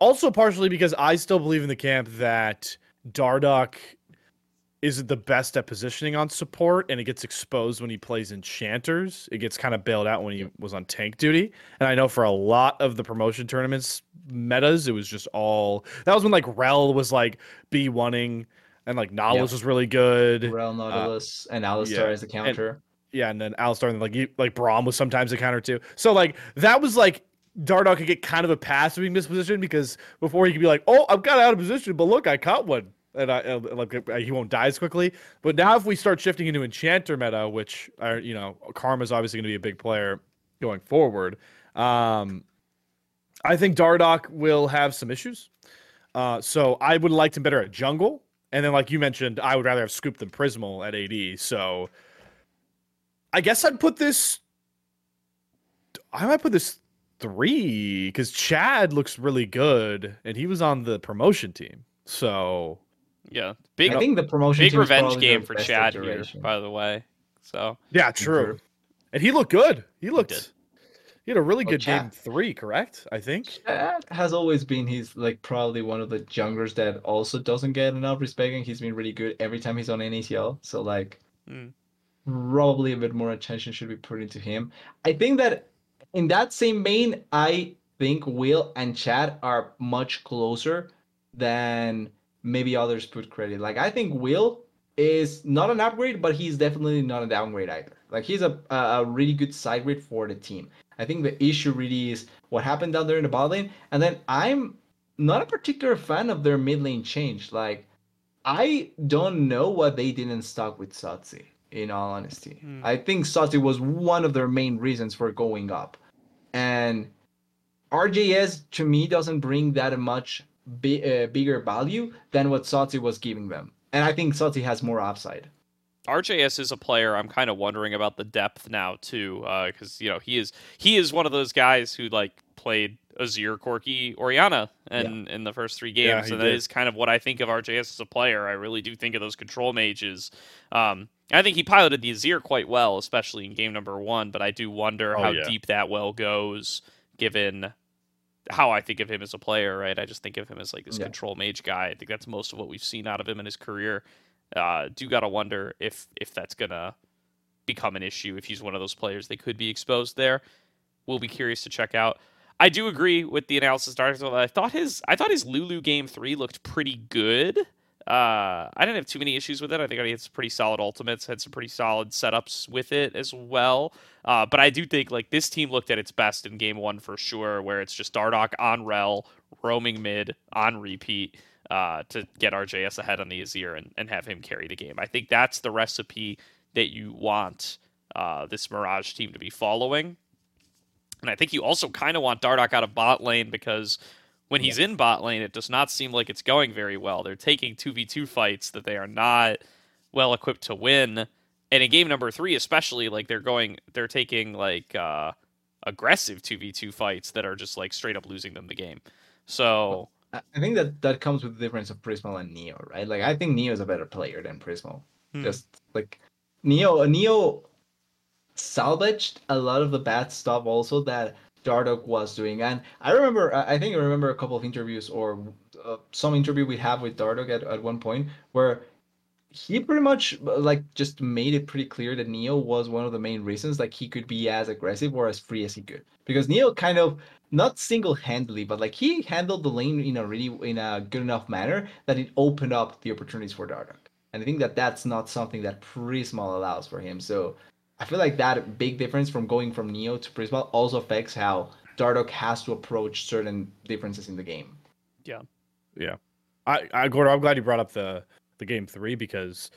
Also, partially because I still believe in the camp that Dardoch isn't the best at positioning on support, and it gets exposed when he plays enchanters. It gets kind of bailed out when he was on tank duty. And I know for a lot of the promotion tournaments metas, it was just all that was when like Rell was like B oneing, and like Nautilus was really good.
Rell uh, Nautilus and Alistar
yeah,
as the counter.
Yeah, and then Alistar and like you- like Braum was sometimes a counter too. So like that was like Dardoch could get kind of a pass being mispositioned because before he could be like, oh, I'm kind of out of position, but look, I caught one, and I like uh, he won't die as quickly. But now if we start shifting into Enchanter meta, which are you know Karma's obviously going to be a big player going forward, um, I think Dardoch will have some issues. Uh, so I would like him better at jungle, and then like you mentioned, I would rather have Scoop than Prismal at AD. So. I guess I'd put this. I might put this three because Chad looks really good, and he was on the promotion team. So
Yeah. Big
I think the promotion
big revenge game for
best
Chad here, by the way. So
yeah, true. And he looked good. He looked.
did.
He, had a really
Well,
good
Chad-
game three, correct? I think.
Chad has always been he's like probably one of the junglers that also doesn't get enough respect and he's been really good every time he's on NACL. So like
Mm.
probably a bit more attention should be put into him. I think that in that same vein, I think Will and Chad are much closer than maybe others put credit. Like I think Will is not an upgrade, but he's definitely not a downgrade either. Like he's a a really good side grade for the team. I think the issue really is what happened down there in the bot lane, and then I'm not a particular fan of their mid lane change. Like I don't know what they didn't stock with Satsi. In all honesty,
Hmm.
I think Satsi was one of their main reasons for going up, and RJS to me doesn't bring that much bi- uh, bigger value than what Satsi was giving them, and I think Satsi has more upside.
RJS is a player I'm kind of wondering about the depth now too, because you know he is he is one of those guys who like played Azir, Corki, Orianna, and in the first three games,
he
and that
did.
is kind of what I think of RJS as a player. I really do think of those control mages. Um, I think he piloted the Azir quite well, especially in game number one. But I do wonder
Oh,
how
yeah.
deep that well goes, given how I think of him as a player. Right, I just think of him as like this
Yeah.
control mage guy. I think that's most of what we've seen out of him in his career uh, do gotta wonder if if that's gonna become an issue if he's one of those players they could be exposed there. We'll be curious to check out. I do agree with the analysis. I thought his I thought his Lulu game three looked pretty good. Uh, I didn't have too many issues with it. I think he had some pretty solid ultimates, had some pretty solid setups with it as well. Uh, but I do think like this team looked at its best in game one for sure, where it's just Dardoch on Rell, roaming mid on repeat uh, to get RJS ahead on the Azir and, and have him carry the game. I think that's the recipe that you want uh, this Mirage team to be following. And I think you also kind of want Dardoch out of bot lane because when he's in bot lane, it does not seem like it's going very well. They're taking 2v2 fights that they are not well equipped to win. And in game number three, especially, like they're going, they're taking like uh, aggressive 2v2 fights that are just like straight up losing them the game. So
I I think that that comes with the difference of Prismal and Neo, right? Like I think Neo is a better player than Prismal.
Hmm.
Just like Neo, Neo salvaged a lot of the bad stuff also that Dardoch was doing. And I remember, I think I remember a couple of interviews or uh, some interview we have with Dardoch at, at one point where he pretty much uh, like just made it pretty clear that Neo was one of the main reasons like he could be as aggressive or as free as he could. Because Neo kind of not single-handedly but like he handled the lane in a really in a good enough manner that it opened up the opportunities for Dardoch and I think that that's not something that Prismal allows for him. So I feel like that big difference from going from Neo to Prismal also affects how Dardoch has to approach certain differences in the game Yeah. Yeah.
I, I Gordo, I'm glad you brought up the the game three because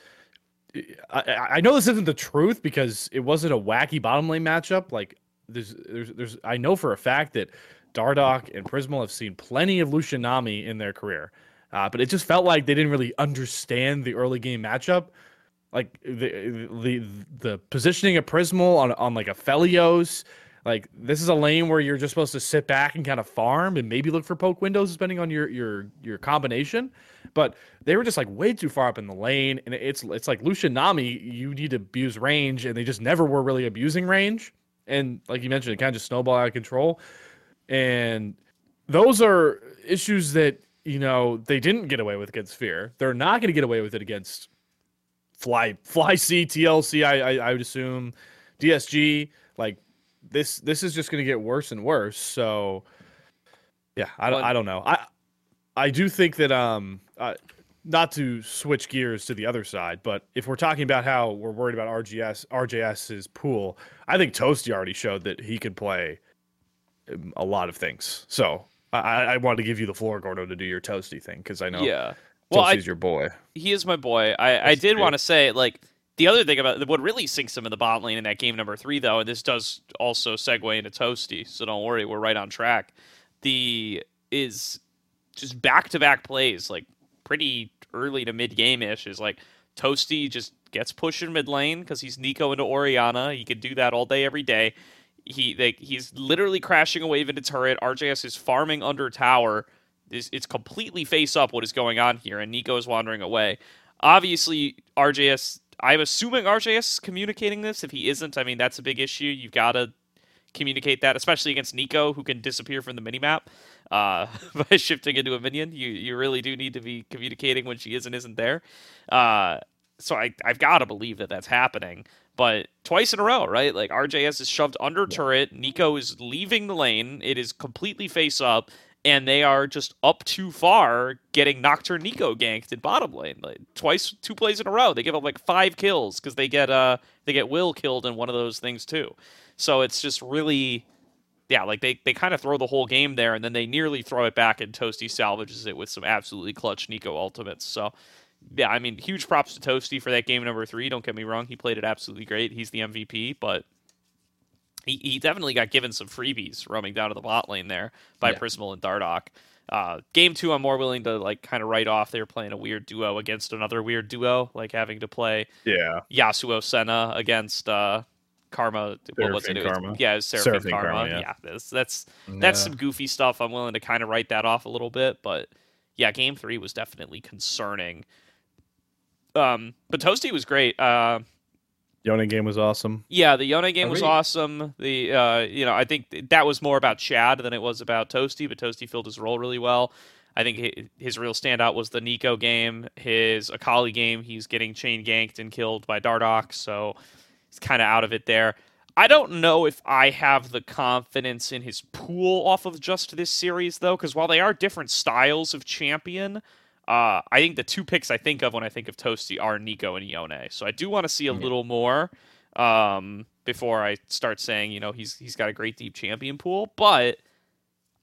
I, I I know this isn't the truth because it wasn't a wacky bottom lane matchup. Like there's there's there's I know for a fact that Dardoch and Prismal have seen plenty of Lucian Nami in their career, uh, but it just felt like they didn't really understand the early game matchup. Like the the the positioning of Prismal on on like Aphelios, like this is a lane where you're just supposed to sit back and kind of farm and maybe look for poke windows depending on your your your combination. But they were just like way too far up in the lane, and it's it's like Lucian Nami, you need to abuse range, and they just never were really abusing range. And like you mentioned, it kind of just snowballed out of control. And those are issues that you know they didn't get away with against Fear. They're not going to get away with it against Fly Fly C TLC. I, I I would assume DSG. Like this this is just going to get worse and worse. So yeah, I don't I don't know. I I do think that um uh, not to switch gears to the other side, but if we're talking about how we're worried about RGS RJS's pool, I think Toasty already showed that he can play um, a lot of things. So I, I wanted to give you the floor, Gordo, to do your Toasty thing because I know
yeah. Well, I,
Toasty's your boy.
he is my boy. I, I did want to say like the other thing about what really sinks him in the bot lane in that game number three though, and this does also segue into Toasty, so don't worry, we're right on track. The is just back to back plays, like pretty early to mid game ish, is like Toasty just gets pushed in mid lane because he's Neeko into Orianna. He could do that all day, every day. He like he's literally crashing a wave into turret. RJS is farming under tower. It's, it's completely face up what is going on here, and Neeko is wandering away. Obviously, RJS. I'm assuming RJS is communicating this. If he isn't, I mean that's a big issue. You've got to communicate that, especially against Neeko, who can disappear from the minimap uh, by shifting into a minion. You you really do need to be communicating when she is and isn't there. Uh, so I I've got to believe that that's happening. But twice in a row, right? Like RJS is shoved under turret. Neeko is leaving the lane. It is completely face up, and they are just up too far, getting Nocturne Neeko ganked in bottom lane. Like twice, two plays in a row. They give up like five kills because they get uh they get Will killed in one of those things too. So it's just really yeah, like they, they kind of throw the whole game there, and then they nearly throw it back, and Toasty salvages it with some absolutely clutch Neeko ultimates. So, yeah, I mean, huge props to Toasty for that game number three. Don't get me wrong, he played it absolutely great. He's the MVP, but he, he definitely got given some freebies roaming down to the bot lane there by
Yeah.
Prismal and Dardoch. Uh, game two, I'm more willing to like kind of write off. They were playing a weird duo against another weird duo, like having to play
Yeah.
Yasuo Senna against uh, Karma. What was it?
Karma.
Yeah, it was Seraphine,
Seraphine
Karma.
Karma,
yeah,
yeah.
that's that's that's some goofy stuff. I'm willing to kind of write that off a little bit, but yeah, game three was definitely concerning. Um, but Toasty was great. Uh,
Yone game was awesome.
yeah, the Yone game was
Agreed.
awesome. The uh, you know, I think that was more about Chad than it was about Toasty, but Toasty filled his role really well. I think his real standout was the Neeko game, his Akali game. He's getting chain ganked and killed by Dardoch, so he's kind of out of it there. I don't know if I have the confidence in his pool off of just this series though, because while they are different styles of champion, uh, I think the two picks I think of when I think of Toasty are Neeko and Yone. So I do want to see a little more um, before I start saying, you know, he's he's got a great deep champion pool. But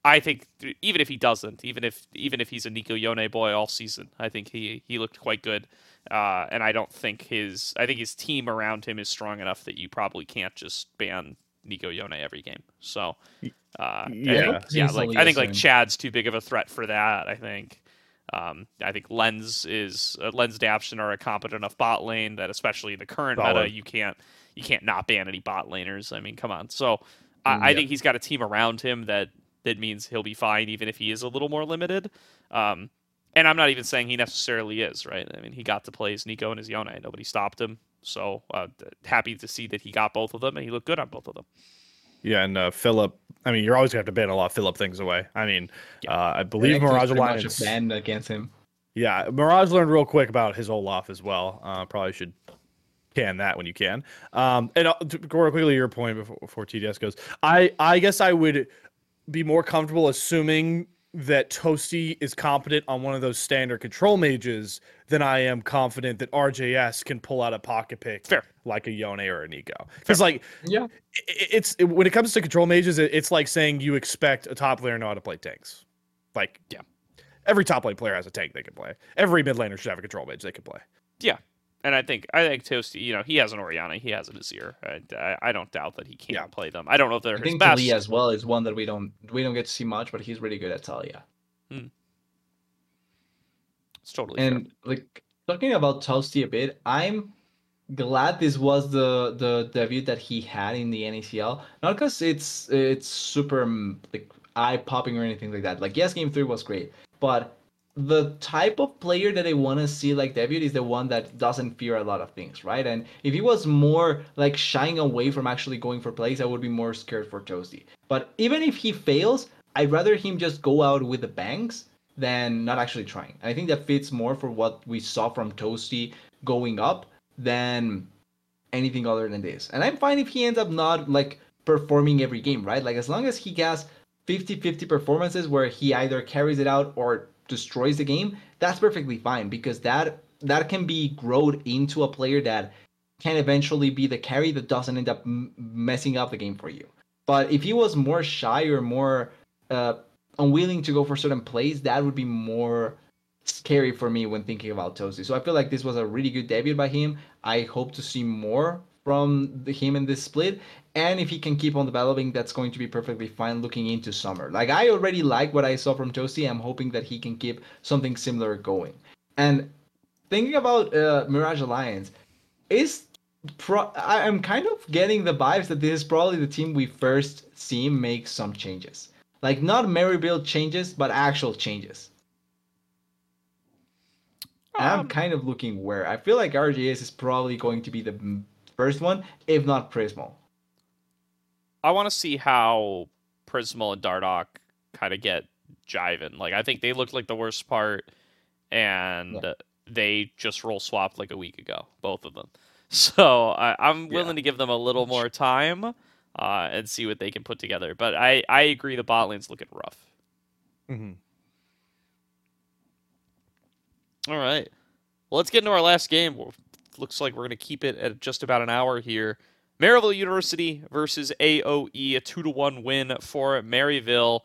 I think th- even if he doesn't, even if even if he's a Neeko Yone boy all season, I think he he looked quite good. Uh, and I don't think his I think his team around him is strong enough that you probably can't just ban Neeko Yone every game. So, uh,
Yeah.
yeah, like I think like Chad's too big of a threat for that. I think. Um, I think Lens is uh, Lens Daption are a competent enough bot lane that, especially in the current meta, you can't you can't not ban any bot laners. I mean, come on. So I,
Mm,
I think he's got a team around him that that means he'll be fine, even if he is a little more limited. Um, and I'm not even saying he necessarily is right. I mean, he got to play his Neeko and his Yone. Nobody stopped him. So uh, happy to see that he got both of them, and he looked good on both of them.
Yeah, and uh, Philip. I mean, you're always gonna have to ban a lot of Philip things away. I mean,
Yeah.
uh, I believe Mirage Alliance.
a ban against him.
Yeah, Mirage learned real quick about his Olaf as well. Uh, probably should can that when you can. Um, and uh, to go quickly your point before, before TDS goes, I I guess I would be more comfortable assuming that Toasty is competent on one of those standard control mages than I am confident that RJS can pull out a pocket pick
Fair.
like a Yone or a Neeko. Because like
Yeah.
i- i- it's it- when it comes to control mages, it- it's like saying you expect a top player to know how to play tanks. Like
Yeah.
every top lane player has a tank they can play. Every mid laner should have a control mage they can play.
And I think I think Toasty, you know, he has an Orianna, he has an Azir. I, I, I don't doubt that he can
Yeah.
play them. I don't know if they're
I
his
think
best.
Taliyah as well is one that we don't we don't get to see much, but he's really good at Taliyah. Hmm.
It's totally fair.
And like talking about Toasty a bit, I'm glad this was the the debut that he had in the NACL. Not because it's it's super like eye popping or anything like that. Like yes, game three was great, but the type of player that I want to see like debut is the one that doesn't fear a lot of things, right? And if he was more like shying away from actually going for plays, I would be more scared for Toasty. But even if he fails, I'd rather him just go out with the bangs than not actually trying. And I think that fits more for what we saw from Toasty going up than anything other than this. And I'm fine if he ends up not like performing every game, right? Like as long as he has 50-50 performances where he either carries it out or destroys the game, that's perfectly fine because that that can be grown into a player that can eventually be the carry that doesn't end up m- messing up the game for you. But if he was more shy or more uh, unwilling to go for certain plays, that would be more scary for me when thinking about Toasty. So I feel like this was a really good debut by him. I hope to see more from the, him in this split. And if he can keep on developing, that's going to be perfectly fine looking into summer. Like I already like what I saw from Toasty. I'm hoping that he can keep something similar going. And thinking about uh, Mirage Alliance, is pro- I- I'm kind of getting the vibes that this is probably the team we first see make some changes. Like not merry build changes, but actual changes. And I'm
Um,
kind of looking where I feel like RJS is probably going to be the first one, if not Prismal.
I want to see how Prismal and Dardoch kind of get jiving. Like I think they looked like the worst part, and they just roll swapped like a week ago, both of them. So I, I'm
Yeah.
willing to give them a little more time uh, and see what they can put together. But I, I agree the bot lane's looking rough.
Mm-hmm.
All right. Well, let's get into our last game. Looks like we're going to keep it at just about an hour here. Maryville University versus AOE, a two to one win for Maryville.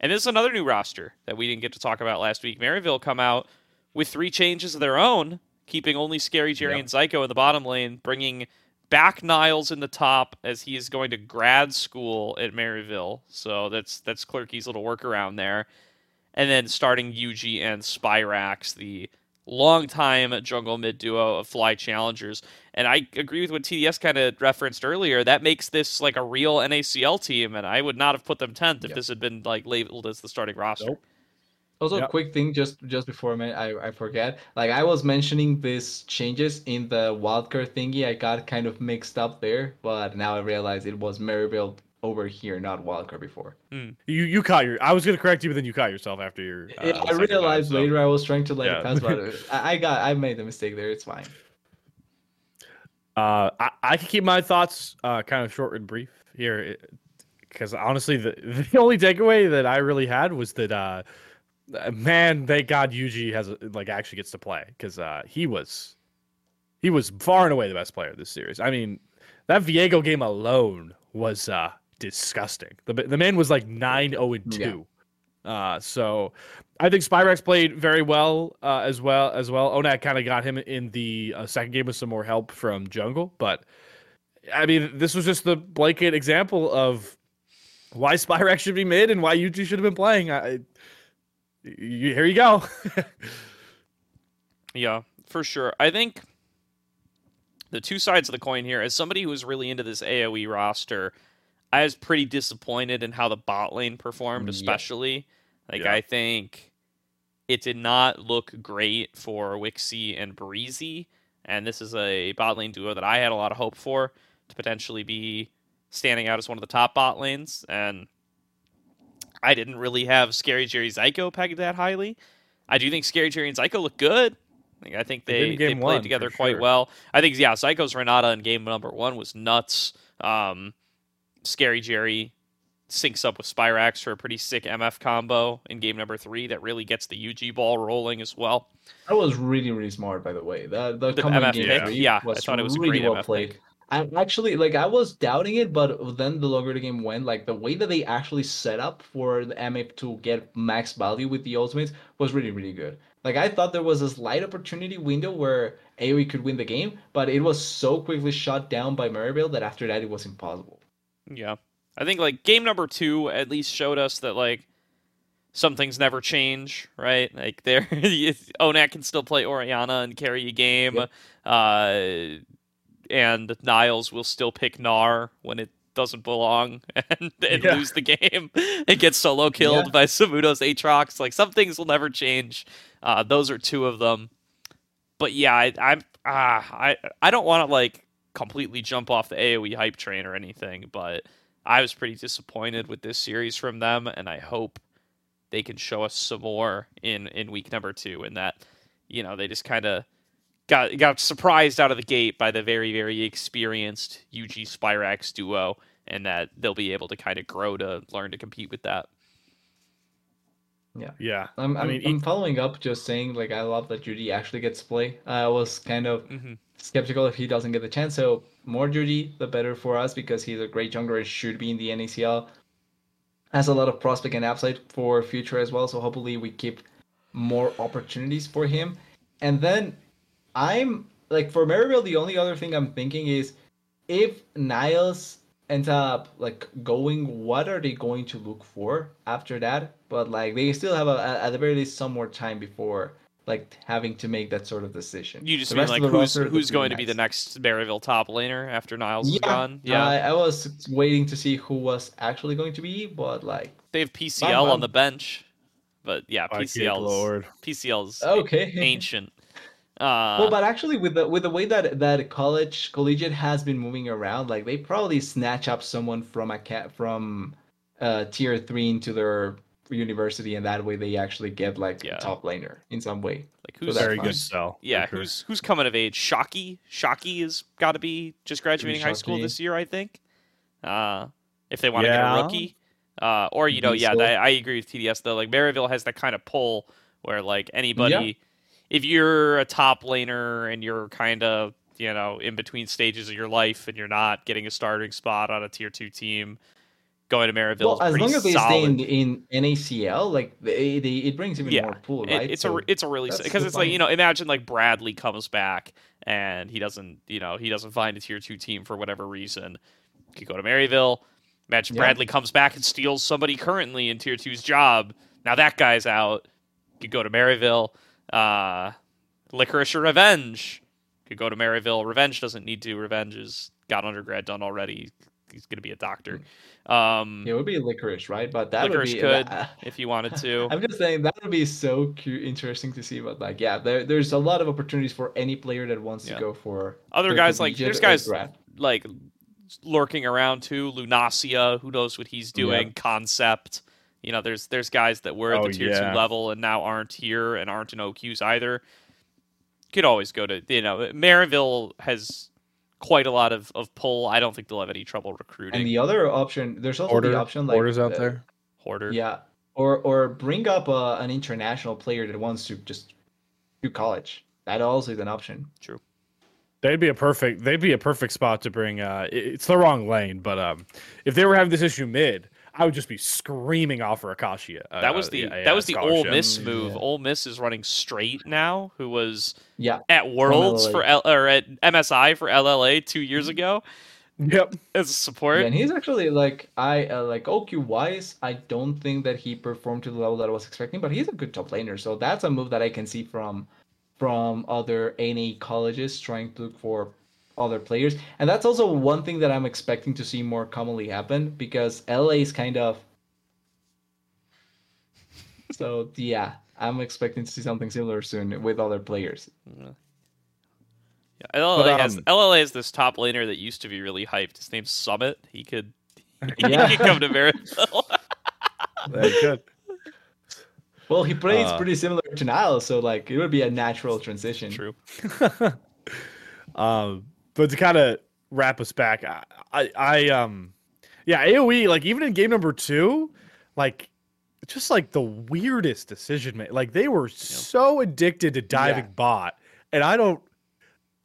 And this is another new roster that we didn't get to talk about last week. Maryville come out with three changes of their own, keeping only Scary Jerry
Yep.
and Zyko in the bottom lane, bringing back Niles in the top as he is going to grad school at Maryville. So that's that's Clerky's little workaround there. And then starting Yuji and Spyrax, the longtime jungle mid duo of Fly Challengers. And I agree with what TDS kind of referenced earlier. That makes this like a real NACL team, and I would not have put them 10th if
Yep.
this had been like labeled as the starting roster.
Nope.
Also,
Yep.
quick thing, just just before I, I I forget. Like I was mentioning these changes in the wildcard thingy. I got kind of mixed up there, but now I realize it was Maryville over here, not wildcard before.
You you caught your. I was gonna correct you, but then you caught yourself after your. Uh,
Yeah, I
time,
realized
so-
later I was trying to let
Yeah.
pass, but uh, I, I got I made the mistake there. It's fine.
Uh, I, I can keep my thoughts uh, kind of short and brief here, because honestly, the the only takeaway that I really had was that, uh, man, thank God Yuji has like actually gets to play because uh, he was he was far and away the best player of this series. I mean, that Viego game alone was uh, disgusting. The the man was like nine zero and two, Uh, so I think Spyrax played very well uh, as well as well. Onak kind of got him in the uh, second game with some more help from Jungle, but I mean, this was just the blanket example of why Spyrax should be mid and why Yuji should have been playing. I, you, here you go.
yeah, for sure. I think the two sides of the coin here, as somebody who's really into this AoE roster, I was pretty disappointed in how the bot lane performed, especially. Like,
Yeah.
I think it did not look great for Wixie and Breezy. And this is a bot lane duo that I had a lot of hope for to potentially be standing out as one of the top bot lanes. And I didn't really have Scary Jerry Zyko pegged that highly. I do think Scary Jerry and Zyko look good. Like, I think
they,
they played
one,
together quite
sure.
well. I think, yeah, Zyko's Renata in game number one was nuts. Um, Scary Jerry syncs up with Spyrax for a pretty sick MF combo in game number three that really gets the Yuji ball rolling as well.
That was really, really smart, by the way. The the,
The MF
game
pick?
three
Yeah, I
was
thought it was
really well
MF
played.
pick.
I actually like I was doubting it, but then the longer the game went, like the way that they actually set up for the MF to get max value with the ultimates was really, really good. Like I thought there was a slight opportunity window where AoE could win the game, but it was so quickly shut down by Maryville that after that it was impossible.
Yeah. I think like game number two at least showed us that like some things never change, right? Like there Onak can still play Orianna and carry a game.
Yep.
Uh and Niles will still pick Gnar when it doesn't belong and, and
Yeah.
lose the game and get solo killed
Yeah.
by Samudo's Aatrox. Like some things will never change. Uh, those are two of them. But yeah, I, I'm ah, I I don't want to like completely jump off the AOE hype train or anything, but I was pretty disappointed with this series from them, and I hope they can show us some more in in week number two, and that you know they just kind of got got surprised out of the gate by the very very experienced Yuji Spyrax duo, and that they'll be able to kind of grow to learn to compete with that.
yeah.
I'm
I
I'm,
mean,
I'm following up just saying like I love that Judy actually gets play. I was kind of
hmm
skeptical if he doesn't get the chance. So more Judy, the better for us because he's a great jungler should be in the NACL. Has a lot of prospect and upside for future as well. So hopefully we keep more opportunities for him. And then I'm like for Maryville, the only other thing I'm thinking is if Niles ends up like going, what are they going to look for after that? But like they still have a, at the very least some more time before like having to make that sort of decision.
You just
The
mean like who's who's going to be the next Maryville top laner after Niles is gone? Yeah,
I, I was waiting to see who was actually going to be, but like,
they have PCL
I'm-
on
I'm-
the bench, but yeah,
My
PCL's. PCL's
okay.
ancient. Uh,
well, but actually, with the with the way that that college collegiate has been moving around, like they probably snatch up someone from a cat from uh tier three into their university, and that way they actually get like
Yeah.
a top laner in some way.
like who's
that's
Very
fine.
good sell.
yeah,
for sure.
who's who's coming of age? Shocky, Shocky has got to be just graduating high school this year, I think. Uh, if they want to get a rookie, uh, or you know, yeah,
Diesel.
I, I agree with TDS though. Like Maryville has that kind of pull where like anybody, if you're a top laner and you're kind of you know in between stages of your life and you're not getting a starting spot on a tier two team, going to Maryville
Well, as long as they
solid.
stay in in NACL, like they, they it brings even
Yeah,
more pool,
It-
right?
it's
So-
a it's a really because it's like you know imagine like Bradley comes back and he doesn't you know he doesn't find a tier two team for whatever reason. He Could go to Maryville. Imagine
Yeah.
Bradley comes back and steals somebody currently in tier two's job. Now that guy's out. Could go to Maryville. Uh, Licorice or Revenge could go to Maryville. Revenge doesn't need to. Revenge has got undergrad done already. He's going to be a doctor. Um,
Yeah, it would be licorice, right? But that
Licorice
would be
could
that-
if you wanted to.
I'm just saying that would be so cute, interesting to see. But like, yeah, there, there's a lot of opportunities for any player that wants
Yeah.
to go for
Other guys like there's guys
draft.
like lurking around too. Lunacia, who knows what he's doing? Concept. You know, there's there's guys that were at
Oh,
the tier
yeah.
two level and now aren't here and aren't in OQs either. Could always go to you know Maryville has quite a lot of, of pull. I don't think they'll have any trouble recruiting.
And the other option, there's also
Order,
the option like
orders out
uh,
there.
Hoarder.
Yeah, or or bring up uh, an international player that wants to just do college. That also is an option. True.
They'd be a perfect. They'd be a perfect spot to bring. Uh, it- it's the wrong lane, but um, if they were having this issue mid, I would just be screaming off for Akashia. Uh,
That was the
yeah, yeah,
that was the Ole. Miss move.
yeah.
Ole Miss is running straight now, who was
Yeah,
at Worlds for L, or at MSI for LLA two years
Mm-hmm.
ago.
Yep.
as a support.
Yeah, and he's actually like I uh, like OQ wise. I don't think that he performed to the level that I was expecting, but he's a good top laner. So that's a move that I can see from from other ANA colleges trying to look for other players, and that's also one thing that I'm expecting to see more commonly happen because LA is kind of. So yeah, I'm expecting to see something similar soon with other players.
Yeah, LLA
But,
has
um,
LLA is this top laner that used to be really hyped. His name's Summit. He could
Yeah.
he could come to Marathon.
Very good.
Well, he plays
Uh,
pretty similar to Niles, so like it would be a natural transition.
True.
um, but to kind of wrap us back, I, I, I, um, yeah, AOE, like even in game number two, like just like the weirdest decision made. Like they were so addicted to diving
Yeah.
bot, and I don't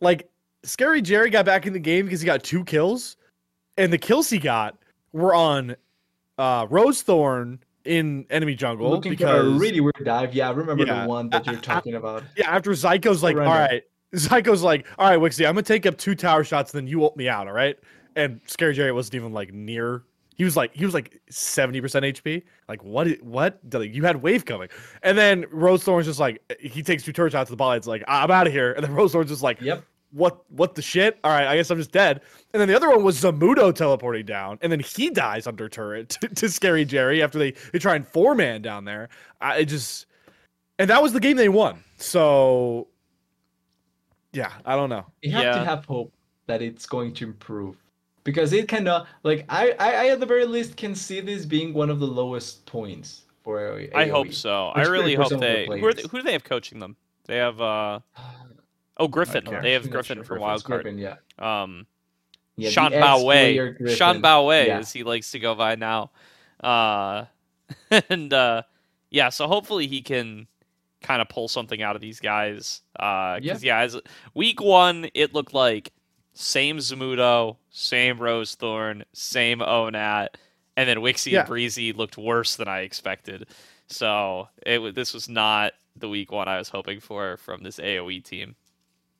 like. Scary Jerry got back in the game because he got two kills, and the kills he got were on uh Rose Thorn in enemy jungle
Looking
because
a really weird dive. Yeah, I remember
Yeah.
the one that you're talking about.
Yeah, after Zyko's like, all
Surrender.
right. Zyko's like, all right, Wixie, I'm gonna take up two tower shots, then you ult me out, all right? And Scary Jerry wasn't even like near. He was like, he was like 70% HP. Like, what? What? Like, you had wave coming, and then Rose Thorn's just like, he takes two turret shots to the ball. It's like, I'm out of here, and then Rose Thorn's just like,
Yep.
what? What the shit? All right, I guess I'm just dead. And then the other one was Zamudo teleporting down, and then he dies under turret to, to Scary Jerry after they they try and four man down there. I just, and that was the game they won. So, yeah, I don't know.
You have
Yeah.
to have hope that it's going to improve because it cannot. Like I, I, I at the very least can see this being one of the lowest points for AOE.
I hope so. I really hope
of the
they. Who, are they. who do they have coaching them? They have uh oh Griffin. They have Griffin
sure.
from
Griffin's
Wildcard.
Griffin, yeah.
Um,
yeah
Sean
the
Baowei.
ex-player
Sean
Griffin.
Baowei,
Yeah.
as he likes to go by now. Uh, and uh, yeah, so hopefully he can kind of pull something out of these guys. Uh, because yeah. as week one, it looked like same Zamudo, same Rose Thorn, same Onat, and then Wixie
Yeah.
and Breezy looked worse than I expected. So it this was not the week one I was hoping for from this AOE team.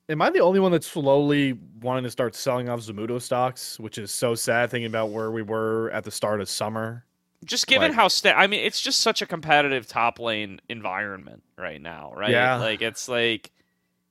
Am I the only one that's slowly wanting to start selling off Zamudo stocks, which is so sad thinking about where we were at the start of summer?
Just given
Like-
how sta- I mean, it's just such a competitive top lane environment right now, right?
Yeah.
Like it's like,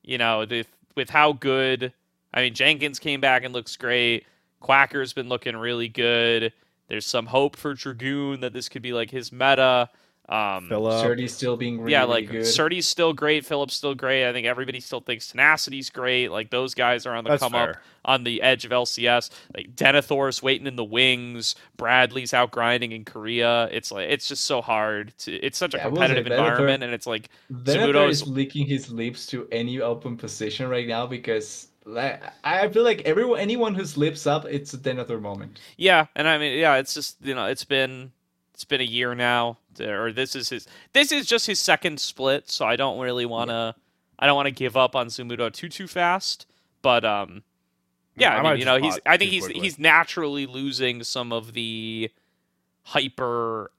you know, the, with how good. I mean, Jenkins came back and looks great. Quacker's been looking really good. There's some hope for Dragoon that this could be like his meta. Um,
Philip.
Still being really,
yeah,
really
like
good.
Surdy's still great. Philip's still great. I think everybody still thinks Tenacity's great. Like those guys are on the
That's
come up on the edge of LCS. Like Denethor's waiting in the wings. Bradley's out grinding in Korea. It's like it's just so hard to. It's such a
Yeah, I will say
competitive
Denethor-
environment, and it's like
Venator
Zamudo's-
is licking his lips to any open position right now because like, I feel like everyone, anyone who slips up, it's a Denethor moment.
yeah, and I mean yeah, it's just you know it's been it's been a year now, to- or this is his this is just his second split, so I don't really want to I don't want to give up on Zamudo too too fast, but um. Yeah,
I
I, mean, you know, he's. I think he's
quickly.
he's naturally losing some of the hyper,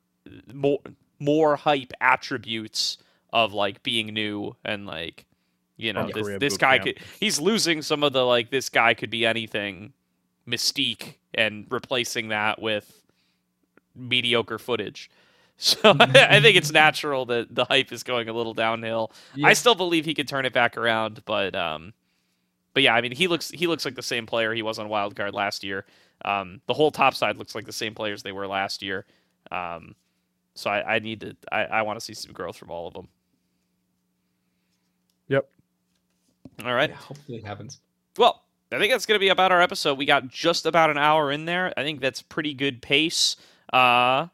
more more hype attributes of like being new and like, you know, this this guy
camp.
could. He's losing some of the like this guy could be anything, mystique, and replacing that with mediocre footage. So I think it's natural that the hype is going a little downhill. I still believe he could turn it back around, but um, but yeah, I mean he looks he looks like the same player he was on wild card last year. Um, the whole top side looks like the same players they were last year. Um, so I, I need to I, I want to see some growth from all of them.
Yep.
All right.
Yeah, hopefully it happens.
Well, I think that's going to be about our episode. We got just about an hour in there. I think that's pretty good pace. Uh,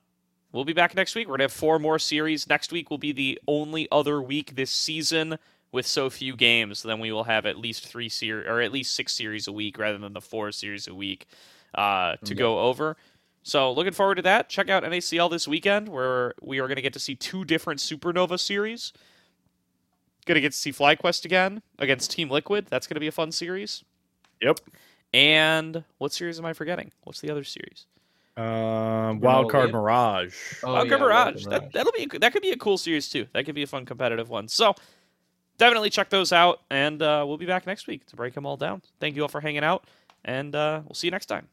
we'll be back next week. We're going to have four more series. Next week will be the only other week this season with so few games. Then we will have at least three series or at least six series a week rather than the four series a week uh, to
Yeah.
go over. So looking forward to that. Check out NACL this weekend where we are going to get to see two different Supernova series. Going to get to see FlyQuest again against Team Liquid. That's going to be a fun series.
Yep.
And what series am I forgetting? What's the other series?
Um,
Ronaldo
Wildcard
League?
Mirage.
Oh,
Wildcard
yeah,
Mirage.
Wildcard
That, that'll be that could be a cool series too. That could be a fun competitive one. So definitely check those out, and uh, we'll be back next week to break them all down. Thank you all for hanging out, and uh, we'll see you next time.